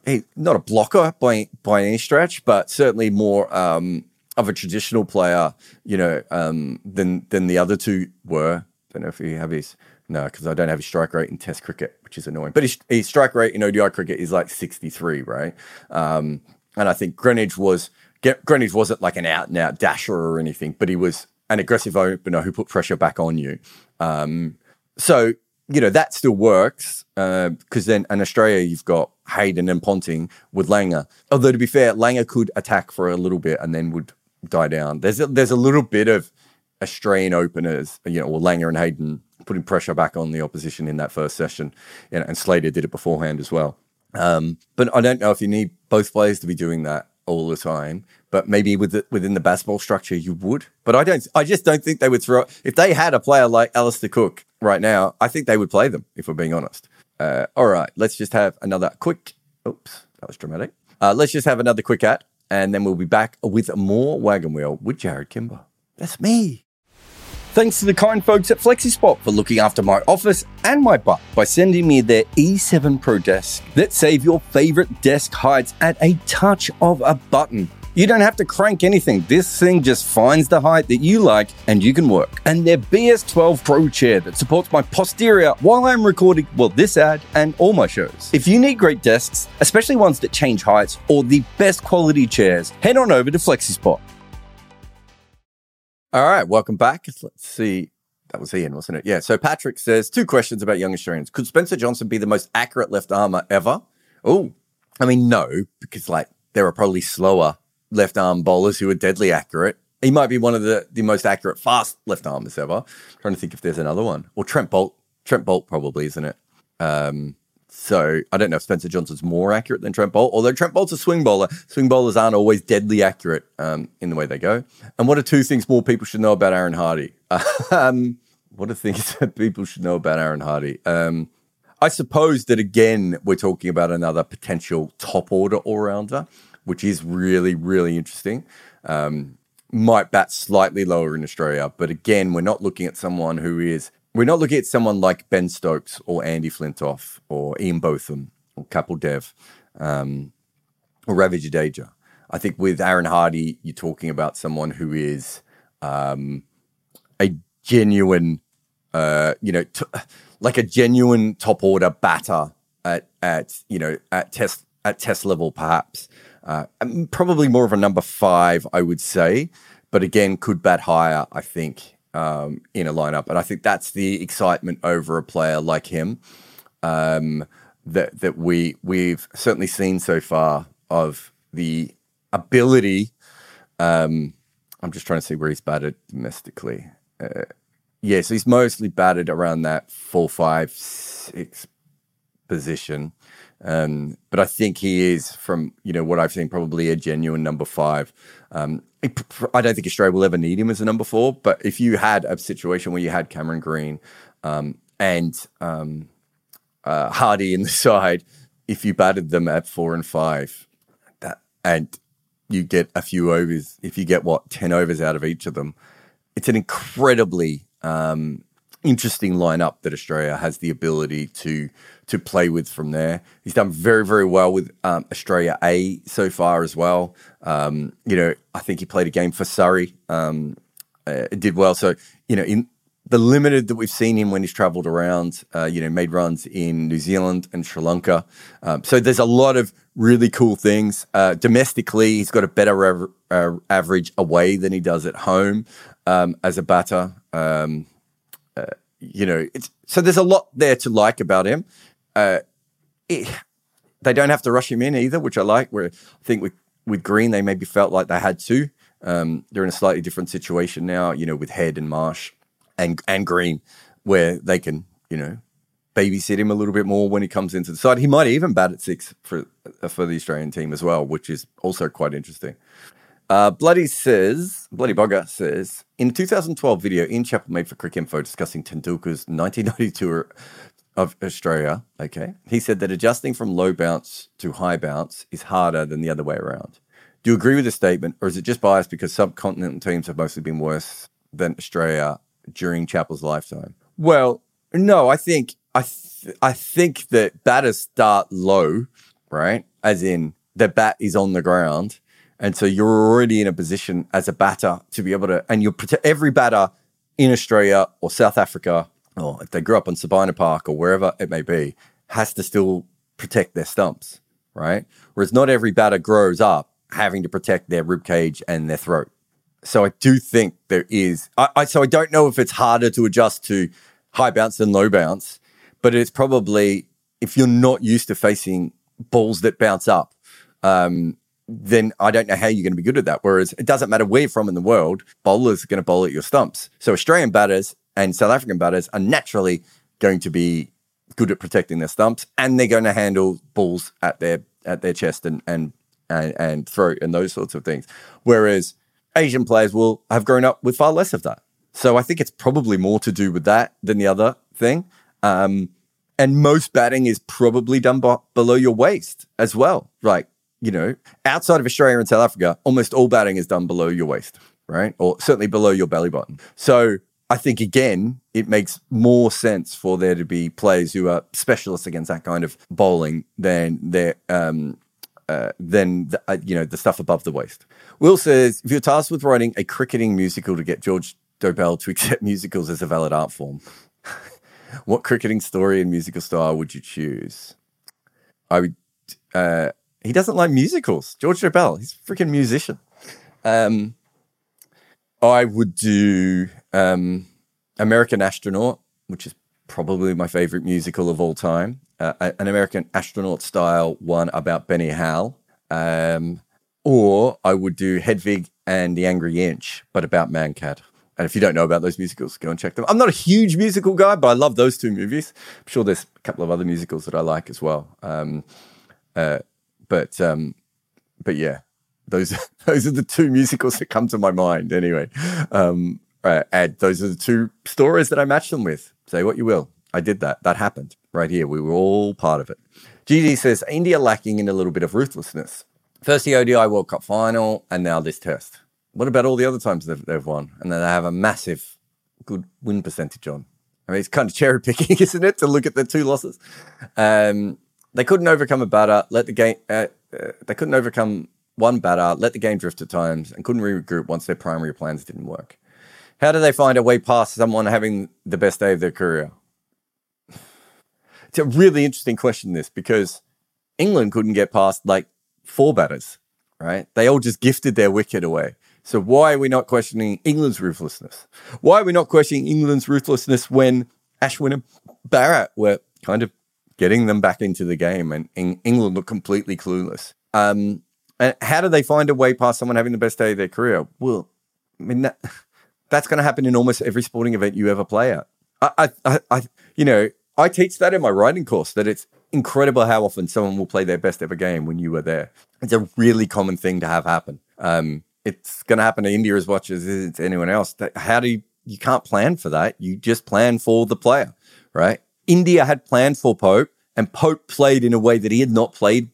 he, not a blocker by by any stretch, but certainly more um, of a traditional player, you know, um, than than the other two were. I Don't know if you have his no, because I don't have his strike rate in Test cricket, which is annoying. But his, his strike rate in ODI cricket is like sixty three, right? Um, and I think Greenidge was Greenidge wasn't like an out and out dasher or anything, but he was an aggressive opener who put pressure back on you. Um, so you know that still works because uh, then in Australia you've got Hayden and Ponting with Langer. Although to be fair, Langer could attack for a little bit and then would die down. There's a, there's a little bit of Australian openers, you know, or Langer and Hayden putting pressure back on the opposition in that first session, you know, and Slater did it beforehand as well. Um, but I don't know if you need both players to be doing that all the time. But maybe with the, within the Bazball structure, you would. But I don't. I just don't think they would throw. If they had a player like Alastair Cook right now, I think they would play them. If we're being honest. Uh, all right, let's just have another quick. Oops, that was dramatic. Uh, let's just have another quick ad, and then we'll be back with more Wagon Wheel with Jarrod Kimber. That's me. Thanks to the kind folks at FlexiSpot for looking after my office and my butt by sending me their E7 Pro desk that save your favorite desk heights at a touch of a button. You don't have to crank anything. This thing just finds the height that you like and you can work. And their BS12 Pro chair that supports my posterior while I'm recording, well, this ad and all my shows. If you need great desks, especially ones that change heights or the best quality chairs, head on over to FlexiSpot. All right, welcome back. Let's see. That was Ian, wasn't it? Yeah. So Patrick says two questions about young Australians. Could Spencer Johnson be the most accurate left armer ever? Oh, I mean, no, because like there are probably slower left arm bowlers who are deadly accurate. He might be one of the, the most accurate fast left armers ever. I'm trying to think if there's another one. Or Trent Boult. Trent Boult probably, isn't it? Um, so I don't know if Spencer Johnson's more accurate than Trent Boult, although Trent Boult's a swing bowler. Swing bowlers aren't always deadly accurate um, in the way they go. And what are two things more people should know about Aaron Hardie? um, what are things that people should know about Aaron Hardie? Um, I suppose that again, we're talking about another potential top order all rounder which is really, really interesting. Um, might bat slightly lower in Australia, but again, we're not looking at someone who is. We're not looking at someone like Ben Stokes or Andy Flintoff or Ian Botham or Kapil Dev um, or Ravi Jadeja. I think with Aaron Hardie, you're talking about someone who is um, a genuine, uh, you know, t- like a genuine top order batter at at you know at test at test level perhaps. Uh, probably more of a number five, I would say, but again, could bat higher, I think, um, in a lineup. And I think that's the excitement over a player like him um, that that we we've certainly seen so far of the ability. Um, I'm just trying to see where he's batted domestically. Uh, yes, he's mostly batted around that four, five, six position. Um, but I think he is, from you know what I've seen, probably a genuine number five. Um, I don't think Australia will ever need him as a number four. But if you had a situation where you had Cameron Green um, and um, uh, Hardie in the side, if you batted them at four and five, that and you get a few overs, if you get what ten overs out of each of them, it's an incredibly um, interesting lineup that Australia has the ability to to play with from there. He's done very very well with um, Australia A so far as well. Um, you know, I think he played a game for Surrey. Um, uh, did well. So you know, in the limited that we've seen him when he's travelled around, uh, you know, made runs in New Zealand and Sri Lanka. Um, so there's a lot of really cool things. Uh, domestically, he's got a better av- uh, average away than he does at home um, as a batter. Um, uh, you know, so there's a lot there to like about him. Uh, it, they don't have to rush him in either, which I like. Where I think with with Green, they maybe felt like they had to. Um, they're in a slightly different situation now, you know, with Head and Marsh and and Green, where they can, you know, babysit him a little bit more when he comes into the side. He might even bat at six for for the Australian team as well, which is also quite interesting. Uh, Bloody says, Bloody Bugger says, in a 2012 video, Ian Chappell made for Cricinfo discussing Tendulkar's 1992 of Australia, okay, he said that adjusting from low bounce to high bounce is harder than the other way around. Do you agree with the statement, or is it just biased because subcontinental teams have mostly been worse than Australia during Chappell's lifetime? Well, no, I think I th- I think that batters start low, right? As in the bat is on the ground and so you're already in a position as a batter to be able to, and you're every batter in Australia or South Africa, or if they grew up on Sabina Park or wherever it may be, has to still protect their stumps, right? Whereas not every batter grows up having to protect their rib cage and their throat. So I do think there is. I, I so I don't know if it's harder to adjust to high bounce than low bounce, but it's probably if you're not used to facing balls that bounce up. Um, then I don't know how you're going to be good at that. Whereas it doesn't matter where you're from in the world, bowlers are going to bowl at your stumps. So Australian batters and South African batters are naturally going to be good at protecting their stumps, and they're going to handle balls at their at their chest and and and, and throat and those sorts of things. Whereas Asian players will have grown up with far less of that. So I think it's probably more to do with that than the other thing. Um, and most batting is probably done b- below your waist as well. Like you know, outside of Australia and South Africa, almost all batting is done below your waist, right? Or certainly below your belly button. So I think again, it makes more sense for there to be players who are specialists against that kind of bowling than their um, uh, than the, uh, you know the stuff above the waist. Will says, if you're tasked with writing a cricketing musical to get George Dobell to accept musicals as a valid art form, what cricketing story and musical style would you choose? I would. Uh, he doesn't like musicals. George Dobell, he's a freaking musician. Um, I would do um, American Astronaut, which is probably my favorite musical of all time. Uh, an American Astronaut style one about Benny Howell. Um, or I would do Hedwig and the Angry Inch, but about Mancat. And if you don't know about those musicals, go and check them. I'm not a huge musical guy, but I love those two movies. I'm sure there's a couple of other musicals that I like as well. Um, uh, but um, but yeah, those those are the two musicals that come to my mind. Anyway, um, uh, and those are the two stories that I matched them with. Say what you will, I did that. That happened right here. We were all part of it. GG says India lacking in a little bit of ruthlessness. First the ODI World Cup final, and now this test. What about all the other times they've, they've won? And then they have a massive good win percentage on. I mean, it's kind of cherry picking, isn't it, to look at the two losses? Um, they couldn't overcome a batter, let the game, uh, uh, they couldn't overcome one batter, let the game drift at times, and couldn't regroup once their primary plans didn't work. How do they find a way past someone having the best day of their career? It's a really interesting question, this, because England couldn't get past like four batters, right? They all just gifted their wicket away. So why are we not questioning England's ruthlessness? Why are we not questioning England's ruthlessness when Ashwin and Bharat were kind of getting them back into the game and England looked completely clueless? Um, and how do they find a way past someone having the best day of their career? Well, I mean, that, that's going to happen in almost every sporting event you ever play at. I, I, I, you know, I teach that in my writing course that it's incredible how often someone will play their best ever game when you were there. It's a really common thing to have happen. Um, it's going to happen to India as much as it's anyone else. How do you, you can't plan for that. You just plan for the player, right? India had planned for Pope and Pope played in a way that he had not played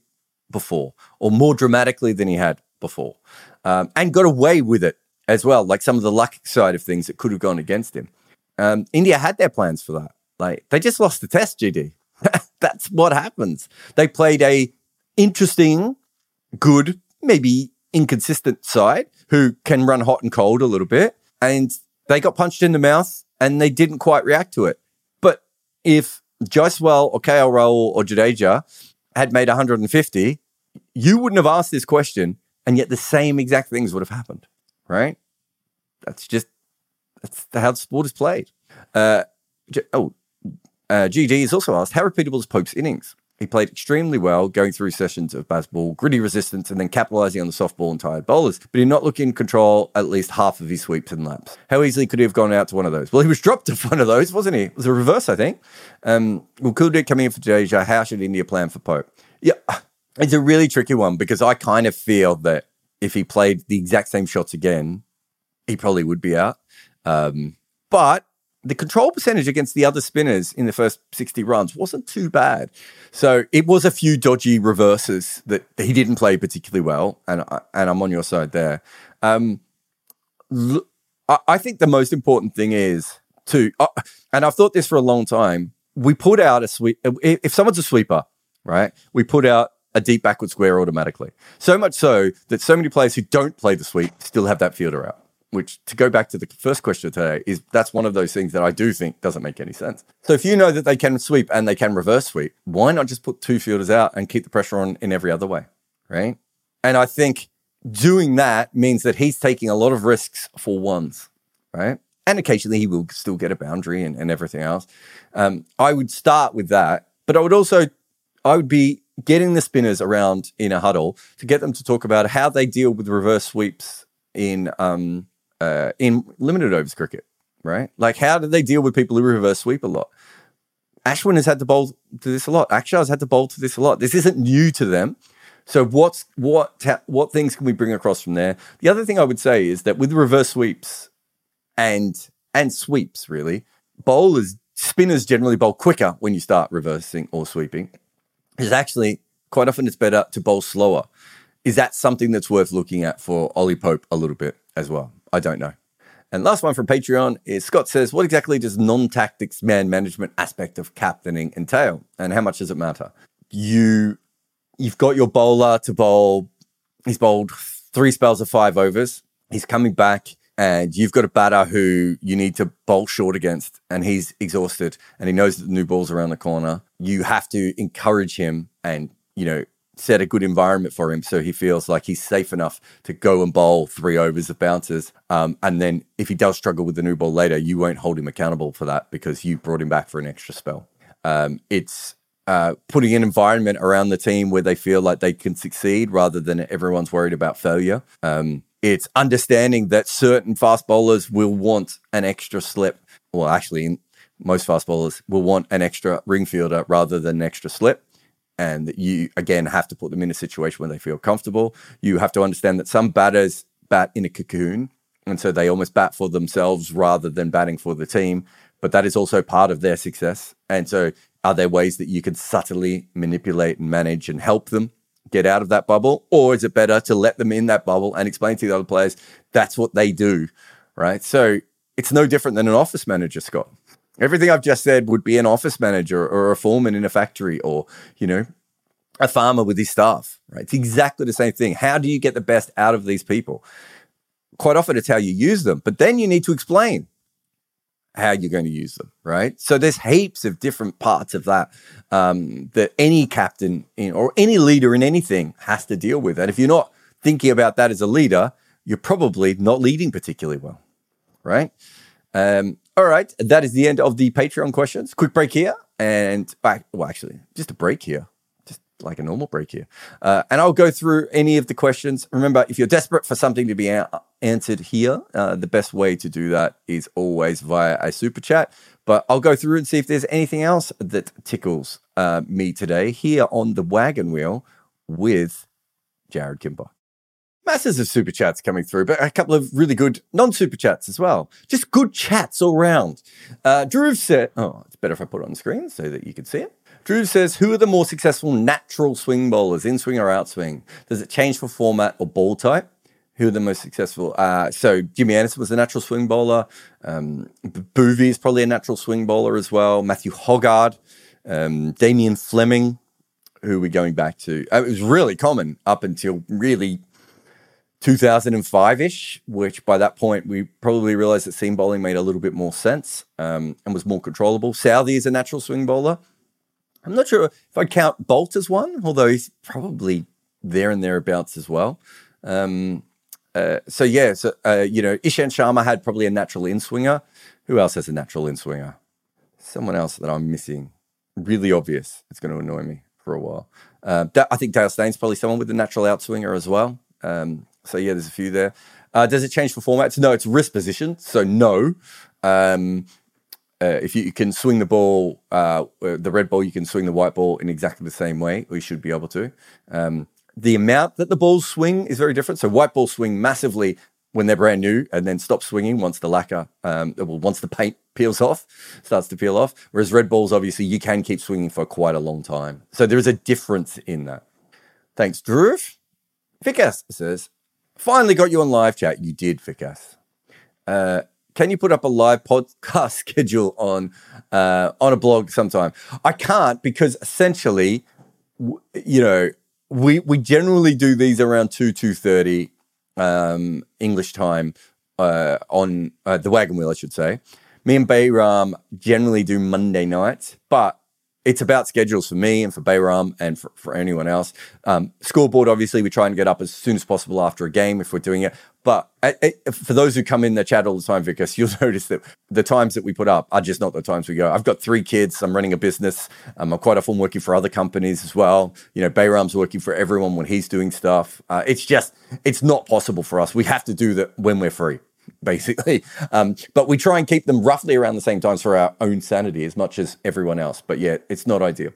before or more dramatically than he had before um, and got away with it as well. Like some of the luck side of things that could have gone against him. Um, India had their plans for that. Like they just lost the test, GD. That's what happens. They played a interesting, good, maybe inconsistent side who can run hot and cold a little bit, and they got punched in the mouth and they didn't quite react to it. But if Jaiswal or KL Rahul or Jadeja had made 150, you wouldn't have asked this question, and yet the same exact things would have happened, right? That's just that's how the sport is played. Uh, oh, uh, GG has also asked, how repeatable is Pope's innings? He played extremely well, going through sessions of Bazball, gritty resistance, and then capitalizing on the softball and tired bowlers. But he did not look in control at least half of his sweeps and laps. How easily could he have gone out to one of those? Well, he was dropped to one of those, wasn't he? It was a reverse, I think. Um, well, Kuldeep coming in for Jadeja. How should India plan for Pope? Yeah, it's a really tricky one because I kind of feel that if he played the exact same shots again, he probably would be out. Um, but the control percentage against the other spinners in the first 60 runs wasn't too bad. So it was a few dodgy reverses that he didn't play particularly well. And, I, and I'm on your side there. Um, I think the most important thing is to, uh, and I've thought this for a long time. We put out a sweep. If someone's a sweeper, right, we put out a deep backward square automatically. So much so that so many players who don't play the sweep still have that fielder out which to go back to the first question today is that's one of those things that I do think doesn't make any sense. So if you know that they can sweep and they can reverse sweep, why not just put two fielders out and keep the pressure on in every other way, right? And I think doing that means that he's taking a lot of risks for ones, right? And occasionally he will still get a boundary and, and everything else. Um, I would start with that, but I would also I would be getting the spinners around in a huddle to get them to talk about how they deal with reverse sweeps in um, uh, in limited overs cricket, right? Like, how do they deal with people who reverse sweep a lot? Ashwin has had to bowl to this a lot. Akshar's had to bowl to this a lot. This isn't new to them. So what's what what things can we bring across from there? The other thing I would say is that with reverse sweeps and and sweeps, really, bowlers spinners generally bowl quicker when you start reversing or sweeping. It's actually quite often it's better to bowl slower. Is that something that's worth looking at for Ollie Pope a little bit as well? I don't know. And last one from Patreon is Scott says, What exactly does non tactics man management aspect of captaining entail? And how much does it matter? You you've got your bowler to bowl, he's bowled three spells of five overs. He's coming back and you've got a batter who you need to bowl short against and he's exhausted and he knows that the new ball's around the corner. You have to encourage him and, you know, set a good environment for him so he feels like he's safe enough to go and bowl three overs of bounces. Um, and then if he does struggle with the new ball later, you won't hold him accountable for that because you brought him back for an extra spell. Um, it's uh, putting an environment around the team where they feel like they can succeed rather than everyone's worried about failure. Um, it's understanding that certain fast bowlers will want an extra slip. Well, actually, most fast bowlers will want an extra ring fielder rather than an extra slip and you again have to put them in a situation where they feel comfortable. You have to understand that some batters bat in a cocoon, and so they almost bat for themselves rather than batting for the team. But that is also part of their success. And so, are there ways that you can subtly manipulate and manage and help them get out of that bubble, or is it better to let them in that bubble and explain to the other players that's what they do, right? So it's no different than an office manager, Scott. Everything I've just said would be an office manager or a foreman in a factory or, you know, a farmer with his staff, right? It's exactly the same thing. How do you get the best out of these people? Quite often it's how you use them, but then you need to explain how you're going to use them, right? So there's heaps of different parts of that um, that any captain in, or any leader in anything has to deal with. And if you're not thinking about that as a leader, you're probably not leading particularly well, right? Um, all right, that is the end of the Patreon questions. Quick break here, and back, well, actually, just a break here, like a normal break here. Uh, and I'll go through any of the questions. Remember, if you're desperate for something to be a- answered here, uh, the best way to do that is always via a super chat. But I'll go through and see if there's anything else that tickles uh, me today here on the wagon wheel with Jarrod Kimber masses of super chats coming through, but a couple of really good non super chats as well. Just good chats all round. Uh, Drew said, oh, it's better if I put it on screen so that you can see it. Drew says, who are the more successful natural swing bowlers, in swing or out swing? Does it change for format or ball type? Who are the most successful? Uh, so Jimmy Anderson was a natural swing bowler. Um, Bhuvi is probably a natural swing bowler as well. Matthew Hoggard, um, Damien Fleming, who we're going back to. Uh, it was really common up until really 2005 ish, which by that point we probably realized that seam bowling made a little bit more sense um, and was more controllable. Southee is a natural swing bowler. I'm not sure if I'd count Boult as one, although he's probably there and thereabouts as well. Um, uh, so yeah, so uh, you know, Ishant Sharma had probably a natural in swinger. Who else has a natural in swinger? Someone else that I'm missing. Really obvious. It's going to annoy me for a while. Uh, I think Dale Steyn's probably someone with a natural out swinger as well. Um, so yeah, there's a few there. Uh, does it change for formats? No, it's wrist position. So no. Um, uh, if you, you, can swing the ball, uh, uh, the red ball, you can swing the white ball in exactly the same way, or you should be able to. Um, the amount that the balls swing is very different. So white balls swing massively when they're brand new, and then stop swinging once the lacquer, um, well, once the paint peels off, starts to peel off. Whereas red balls, obviously, you can keep swinging for quite a long time. So there is a difference in that. Thanks, Drew. Vikas says, Finally got you on live chat. You did, Vikas. Uh, can you put up a live podcast schedule on uh, on a blog sometime? I can't because essentially, you know, we we generally do these around two two thirty um, English time uh, on uh, the wagon wheel, I should say. Me and Behram generally do Monday nights, but it's about schedules for me and for Behram and for, for anyone else. Um, scoreboard, obviously, we try and get up as soon as possible after a game if we're doing it. But for those who come in the chat all the time, Vickers, you'll notice that the times that we put up are just not the times we go. I've got three kids. I'm running a business. Um, I'm quite often working for other companies as well. You know, Behram's working for everyone when he's doing stuff. Uh, it's just, it's not possible for us. We have to do that when we're free basically. Um, but we try and keep them roughly around the same times for our own sanity as much as everyone else. But yeah, it's not ideal.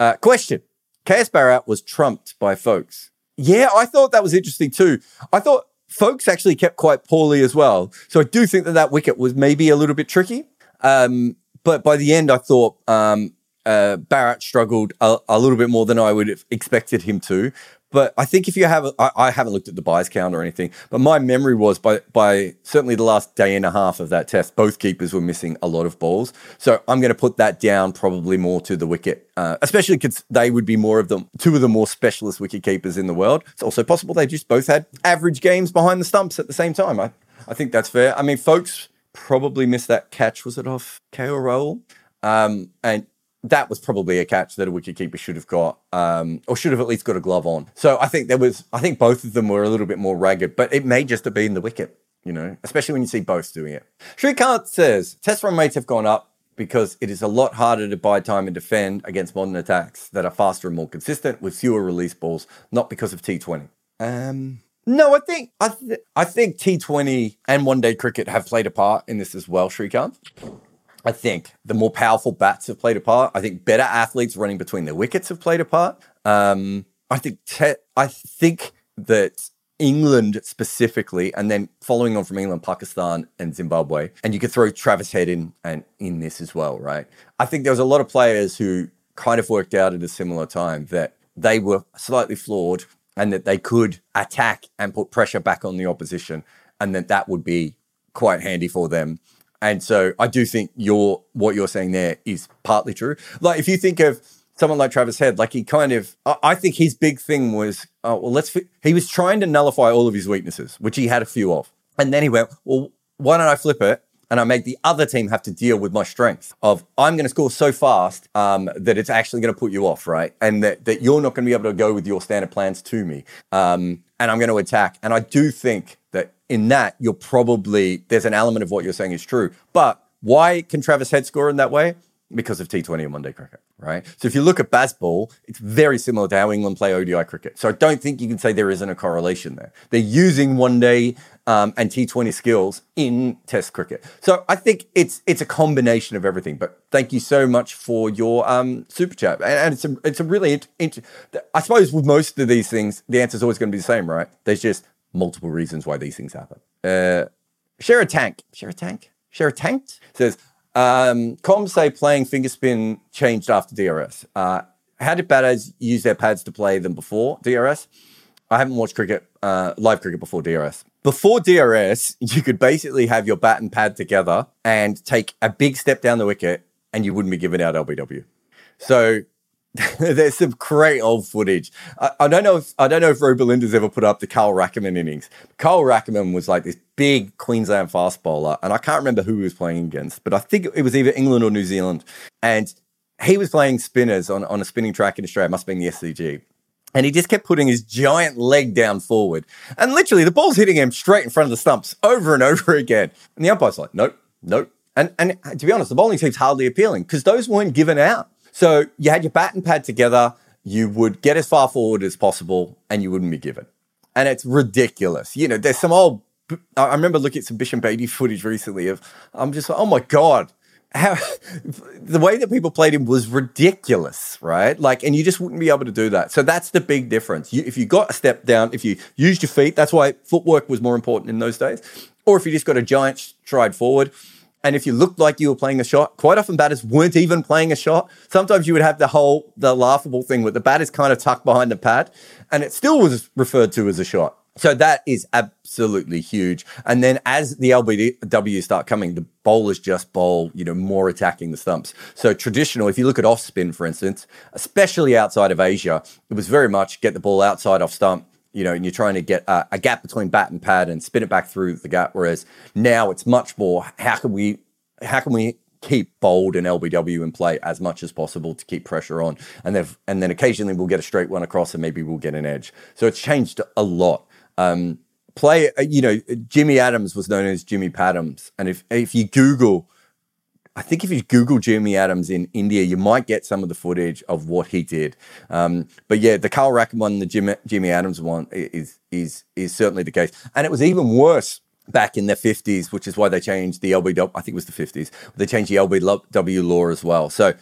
Uh, question Bharat was trumped by Foakes. Yeah, I thought that was interesting too. I thought Foakes actually kept quite poorly as well. So I do think that that wicket was maybe a little bit tricky. Um, but by the end, I thought um, uh, Bharat struggled a, a, little bit more than I would have expected him to. But I think if you have, I, I haven't looked at the buys count or anything, but my memory was by by certainly the last day and a half of that test, both keepers were missing a lot of balls. So I'm going to put that down probably more to the wicket, uh, especially because they would be more of them, two of the more specialist wicket keepers in the world. It's also possible they just both had average games behind the stumps at the same time. I, I think that's fair. I mean, Foakes probably missed that catch. Was it off KL Rahul? Um, and that was probably a catch that a wicketkeeper should have got, um, or should have at least got a glove on. So I think there was, I think both of them were a little bit more ragged, but it may just have been the wicket, you know, especially when you see both doing it. Shrikant says test run rates have gone up because it is a lot harder to buy time and defend against modern attacks that are faster and more consistent with fewer release balls, not because of T20. Um, no, I think I, th- I think T20 and one day cricket have played a part in this as well, Shrikant. I think the more powerful bats have played a part. I think better athletes running between the wickets have played a part. Um, I think te- I think that England specifically, and then following on from England, Pakistan and Zimbabwe, and you could throw Travis Head in and in this as well, right? I think there was a lot of players who kind of worked out at a similar time that they were slightly flawed and that they could attack and put pressure back on the opposition, and that that would be quite handy for them and so I do think your what you're saying there is partly true. Like if you think of someone like Travis Head, like he kind of, I think his big thing was, oh, well, let's, he was trying to nullify all of his weaknesses, which he had a few of. And then he went, well, why don't I flip it? And I make the other team have to deal with my strength of I'm going to score so fast um, that it's actually going to put you off, right? And that, that you're not going to be able to go with your standard plans to me. Um, and I'm going to attack. And I do think that in that, you're probably, there's an element of what you're saying is true. But why can Travis Head score in that way? Because of T20 and one day cricket, right? So if you look at Bazball, it's very similar to how England play ODI cricket. So I don't think you can say there isn't a correlation there. They're using one day um, and T20 skills in Test cricket. So I think it's it's a combination of everything. But thank you so much for your um, super chat, and, and, it's a it's a really int- I suppose with most of these things, the answer is always going to be the same, right? There's just multiple reasons why these things happen. Uh, share a tank. Share a tank. Share a tank says, um, comms say playing finger spin changed after DRS. Uh, how did batters use their pads to play them before DRS? I haven't watched cricket, uh, live cricket before DRS. Before DRS, you could basically have your bat and pad together and take a big step down the wicket, and you wouldn't be giving out LBW. So there's some great old footage. I, I, don't know if I don't know if Robelinda's ever put up the Carl Rackemann innings. Carl Rackemann was like this big Queensland fast bowler, and I can't remember who he was playing against, but I think it was either England or New Zealand. And he was playing spinners on, on a spinning track in Australia, must have been the SCG. And he just kept putting his giant leg down forward. And literally the ball's hitting him straight in front of the stumps over and over again. And the umpire's like, nope, nope. And and to be honest, the bowling team's hardly appealing because those weren't given out. So you had your bat and pad together, you would get as far forward as possible, and you wouldn't be given. And it's ridiculous. You know, there's some old. I remember looking at some Bishan Bedi footage recently of. I'm just like, oh my god, how the way that people played him was ridiculous, right? Like, and you just wouldn't be able to do that. So that's the big difference. You, if you got a step down, if you used your feet, that's why footwork was more important in those days. Or if you just got a giant stride forward, and if you looked like you were playing a shot, quite often batters weren't even playing a shot. Sometimes you would have the whole, the laughable thing where the bat is kind of tucked behind the pad and it still was referred to as a shot. So that is absolutely huge. And then as the LBW start coming, the bowlers just bowl, you know, more attacking the stumps. So traditional, if you look at off spin, for instance, especially outside of Asia, it was very much get the ball outside off stump, you know, and you're trying to get a, a, gap between bat and pad and spin it back through the gap. Whereas now it's much more how can we how can we keep bowled and LBW in play as much as possible to keep pressure on, and then and then occasionally we'll get a straight one across and maybe we'll get an edge. So it's changed a lot. Um, play, uh, you know, Jimmy Adams was known as Jimmy Padams, and if if you Google I think if you Google Jimmy Adams in India, you might get some of the footage of what he did. Um, but yeah, the Carl Rackemann one, the Jimmy, Jimmy Adams one is is is certainly the case, and it was even worse back in the 50s, which is why they changed the LBW. I think it was the 50s. They changed the LBW law as well. So,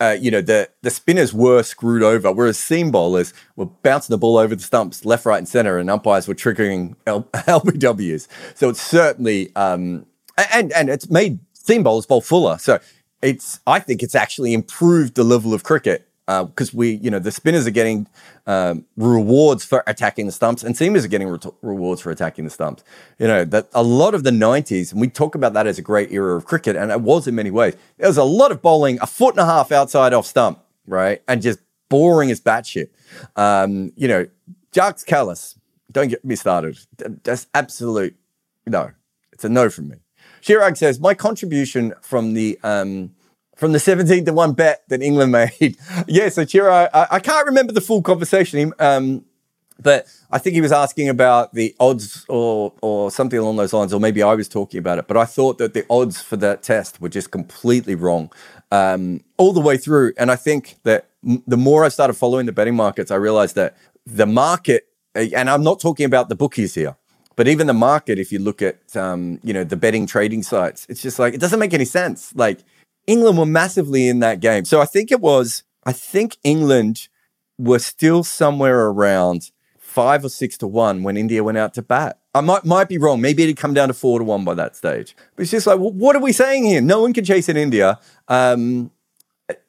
uh, you know, the, the spinners were screwed over, whereas seam bowlers were bouncing the ball over the stumps left, right, and center, and umpires were triggering L- LBWs. So it's certainly, um, and, and it's made seam bowlers bowl fuller. So it's I think it's actually improved the level of cricket because we, you know, the spinners are getting um, rewards for attacking the stumps, and seamers are getting re- rewards for attacking the stumps. You know that a lot of the '90s, and we talk about that as a great era of cricket, and it was in many ways. There was a lot of bowling a foot and a half outside off stump, right, and just boring as batshit. Um, you know, Jacques Kallis, don't get me started. That's absolute no. It's a no from me. Chirag says my contribution from the um, from the 17 to 1 bet that England made. yeah, so Chiro, I, I, can't remember the full conversation, um, but I think he was asking about the odds or, or something along those lines, or maybe I was talking about it. But I thought that the odds for that test were just completely wrong um, all the way through. And I think that m- the more I started following the betting markets, I realized that the market, and I'm not talking about the bookies here, but even the market, if you look at um, you know the betting trading sites, it's just like it doesn't make any sense. Like England were massively in that game. So I think it was, I think England were still somewhere around five or six to one when India went out to bat. I might might be wrong. Maybe it'd come down to four to one by that stage. But it's just like, well, what are we saying here? No one can chase in India. Um,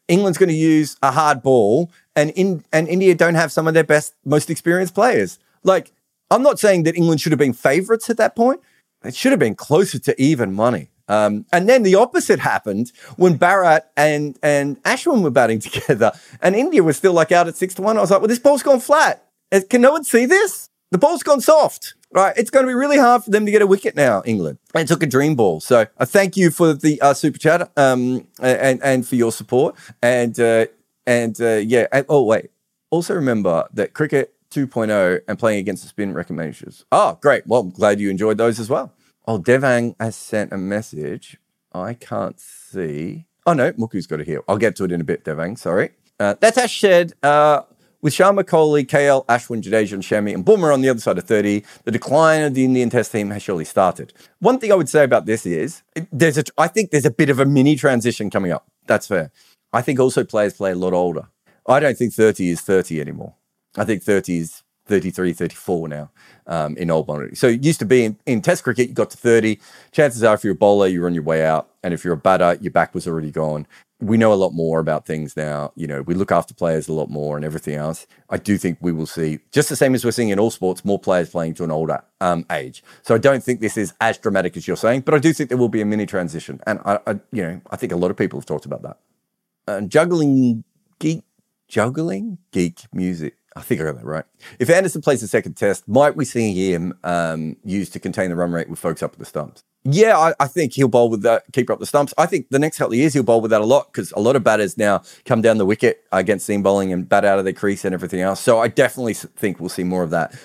England's going to use a hard ball, and in and India don't have some of their best, most experienced players. Like, I'm not saying that England should have been favourites at that point. It should have been closer to even money. Um, and then the opposite happened when Bharat and and Ashwin were batting together, and India was still like out at six to one. I was like, well, this ball's gone flat. Uh, can no one see this? The ball's gone soft. Right, it's going to be really hard for them to get a wicket now, England. And took a dream ball. So I thank you for the uh, super chat um, and and for your support. And uh, and uh, yeah. And, oh wait. Also remember that cricket 2.0 and playing against the spin recommendations. Oh, great. Well, I'm glad you enjoyed those as well. Oh, Devang has sent a message. I can't see. Oh no, Muku's got it here. I'll get to it in a bit, Devang. Sorry. Uh, that's Ash said. Uh, with Sharma Kohli, KL, Ashwin, Jadeja, and Shami, and Bumrah on the other side of 30, the decline of the Indian Test team has surely started. One thing I would say about this is there's a, I think there's a bit of a mini transition coming up. That's fair. I think also players play a lot older. I don't think 30 is 30 anymore. I think 30 is 33, 34 now um, in old monitoring. So it used to be in, in, Test cricket, you got to 30. Chances are, if you're a bowler, you're on your way out. And if you're a batter, your back was already gone. We know a lot more about things now. You know, we look after players a lot more and everything else. I do think we will see, just the same as we're seeing in all sports, more players playing to an older um, age. So I don't think this is as dramatic as you're saying, but I do think there will be a mini transition. And I, I you know, I think a lot of people have talked about that. And juggling geek, juggling geek music I think I got that right. If Anderson plays the second test, might we see him um, used to contain the run rate with Foakes up at the stumps? Yeah, I, I, think he'll bowl with that, keep up the stumps. I think the next couple of years he'll bowl with that a lot because a lot of batters now come down the wicket against seam bowling and bat out of their crease and everything else. So I definitely think we'll see more of that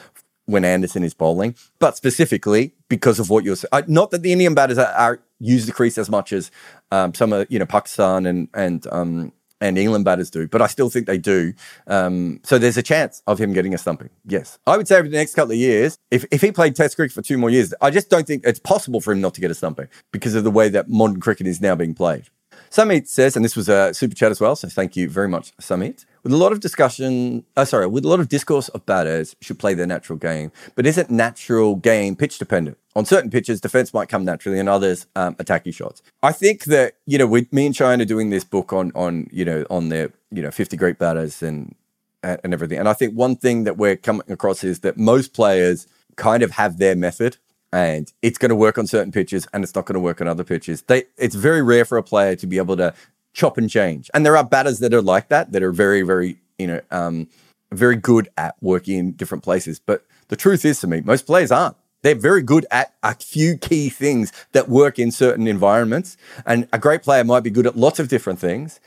when Anderson is bowling, but specifically because of what you're saying. Not that the Indian batters are, are use the crease as much as um, some of you know Pakistan and and um, and England batters do, but I still think they do. Um, so there's a chance of him getting a stumping. Yes. I would say over the next couple of years, if, if he played Test cricket for two more years, I just don't think it's possible for him not to get a stumping because of the way that modern cricket is now being played. Samit says, and this was a super chat as well, so thank you very much, Samit. With a lot of discussion, uh, sorry, with a lot of discourse of batters should play their natural game, but isn't natural game pitch dependent? On certain pitches, defense might come naturally, and others, um, attacking shots. I think that you know, with me and China doing this book on on you know on their you know fifty great batters and and everything, and I think one thing that we're coming across is that most players kind of have their method and it's going to work on certain pitches and it's not going to work on other pitches. They, it's very rare for a player to be able to chop and change. And there are batters that are like that, that are very, very, you know, um, very good at working in different places. But the truth is to me, most players aren't. They're very good at a few key things that work in certain environments. And a great player might be good at lots of different things,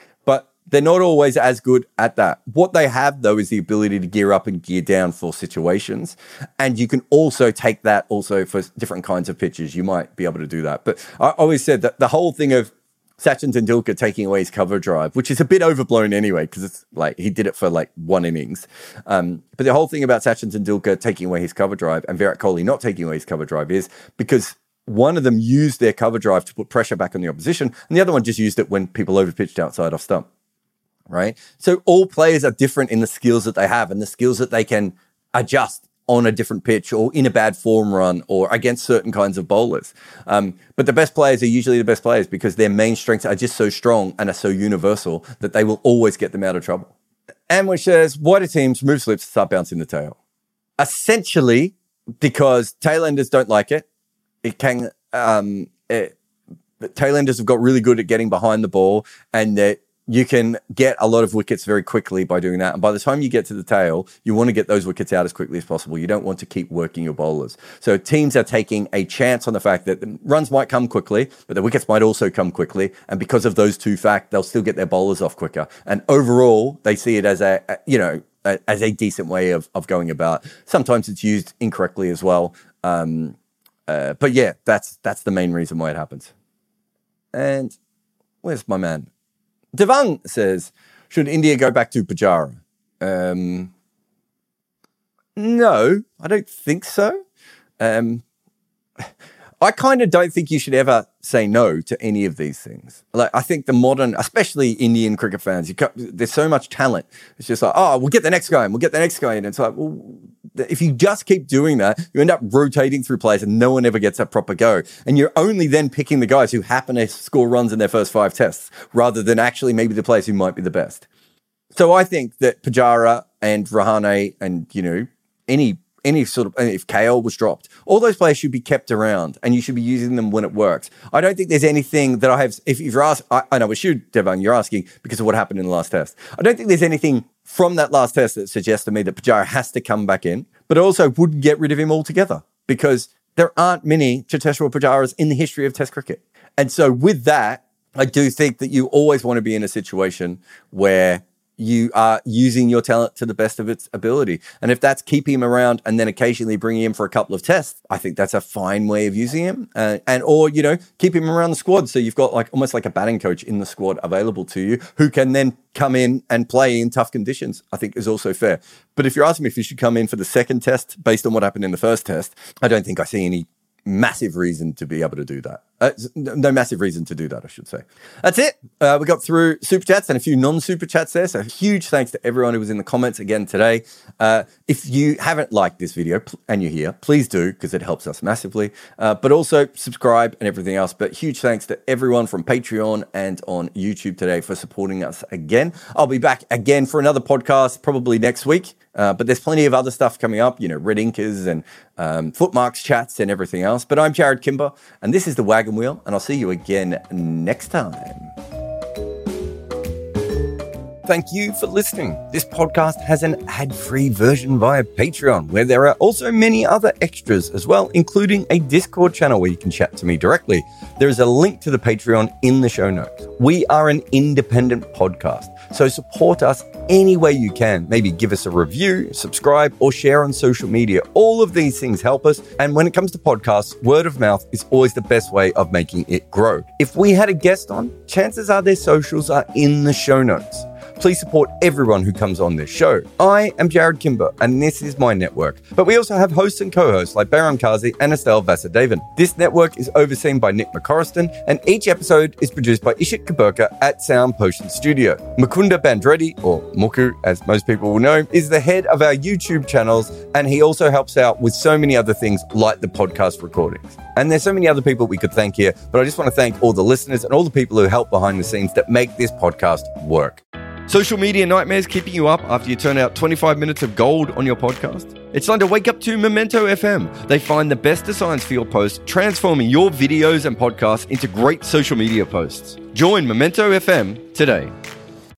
they're not always as good at that. What they have though is the ability to gear up and gear down for situations. And you can also take that also for different kinds of pitches. You might be able to do that. But I always said that the whole thing of Sachin Tendulkar taking away his cover drive, which is a bit overblown anyway, because it's like he did it for like one innings. Um, but the whole thing about Sachin Tendulkar taking away his cover drive and Virat Kohli not taking away his cover drive is because one of them used their cover drive to put pressure back on the opposition, and the other one just used it when people overpitched outside off stump right? So all players are different in the skills that they have and the skills that they can adjust on a different pitch or in a bad form run or against certain kinds of bowlers. Um, but the best players are usually the best players because their main strengths are just so strong and are so universal that they will always get them out of trouble. Amwish says, why do teams move slips start bouncing the tail? Essentially, because tailenders don't like it. It can, um, it, tailenders have got really good at getting behind the ball and that you can get a lot of wickets very quickly by doing that. And by the time you get to the tail, you want to get those wickets out as quickly as possible. You don't want to keep working your bowlers. So teams are taking a chance on the fact that the runs might come quickly, but the wickets might also come quickly. And because of those two facts, they'll still get their bowlers off quicker. And overall, they see it as a, a you know, a, as a decent way of, of going about. Sometimes it's used incorrectly as well. Um, uh, but yeah, that's that's the main reason why it happens. And where's my man? Devang says, should India go back to Pujara? Um, no, I don't think so. Um, I kind of don't think you should ever say no to any of these things. Like I think the modern, especially Indian cricket fans, there's so much talent. It's just like, oh, we'll get the next guy and we'll get the next guy, and it's like, well, if you just keep doing that, you end up rotating through players, and no one ever gets a proper go. And you're only then picking the guys who happen to score runs in their first five tests, rather than actually maybe the players who might be the best. So I think that Pujara and Rahane and you know any any sort of if KL was dropped, all those players should be kept around, and you should be using them when it works. I don't think there's anything that I have. If, you're asked, I, I know it's you, Devon. You're asking because of what happened in the last test. I don't think there's anything from that last test that suggests to me that Pujara has to come back in, but also wouldn't get rid of him altogether because there aren't many Cheteshwar Pujaras in the history of Test cricket. And so with that, I do think that you always want to be in a situation where you are using your talent to the best of its ability. And if that's keeping him around and then occasionally bringing him for a couple of tests, I think that's a fine way of using him. Uh, and or you know keep him around the squad so you've got like almost like a batting coach in the squad available to you who can then come in and play in tough conditions. I think is also fair. But if you're asking me if you should come in for the second test based on what happened in the first test, I don't think I see any massive reason to be able to do that. Uh, no massive reason to do that, I should say. That's it. Uh, we got through super chats and a few non super chats there. So, huge thanks to everyone who was in the comments again today. Uh, if you haven't liked this video and you're here, please do because it helps us massively. Uh, but also subscribe and everything else. But huge thanks to everyone from Patreon and on YouTube today for supporting us again. I'll be back again for another podcast probably next week. Uh, but there's plenty of other stuff coming up, you know, red inkers and um, footmarks chats and everything else. But I'm Jarrod Kimber, and this is the Wagon Wheel, and I'll see you again next time. Thank you for listening. This podcast has an ad free version via Patreon, where there are also many other extras as well, including a Discord channel where you can chat to me directly. There is a link to the Patreon in the show notes. We are an independent podcast, so support us any way you can. Maybe give us a review, subscribe, or share on social media. All of these things help us. And when it comes to podcasts, word of mouth is always the best way of making it grow. If we had a guest on, chances are their socials are in the show notes. Please support everyone who comes on this show. I am Jarrod Kimber, and this is my network. But we also have hosts and co-hosts like Behram Kazi and Estelle Vasudevan. This network is overseen by Nick McCorriston, and each episode is produced by Ishit Kuberkar at Sound Potion Studio. Mukunda Bandreddi, or Muku as most people will know, is the head of our YouTube channels, and he also helps out with so many other things like the podcast recordings. And there's so many other people we could thank here, but I just want to thank all the listeners and all the people who help behind the scenes that make this podcast work. Social media nightmares keeping you up after you turn out 25 minutes of gold on your podcast? It's time to wake up to Memento FM. They find the best designs for your posts, transforming your videos and podcasts into great social media posts. Join Memento FM today.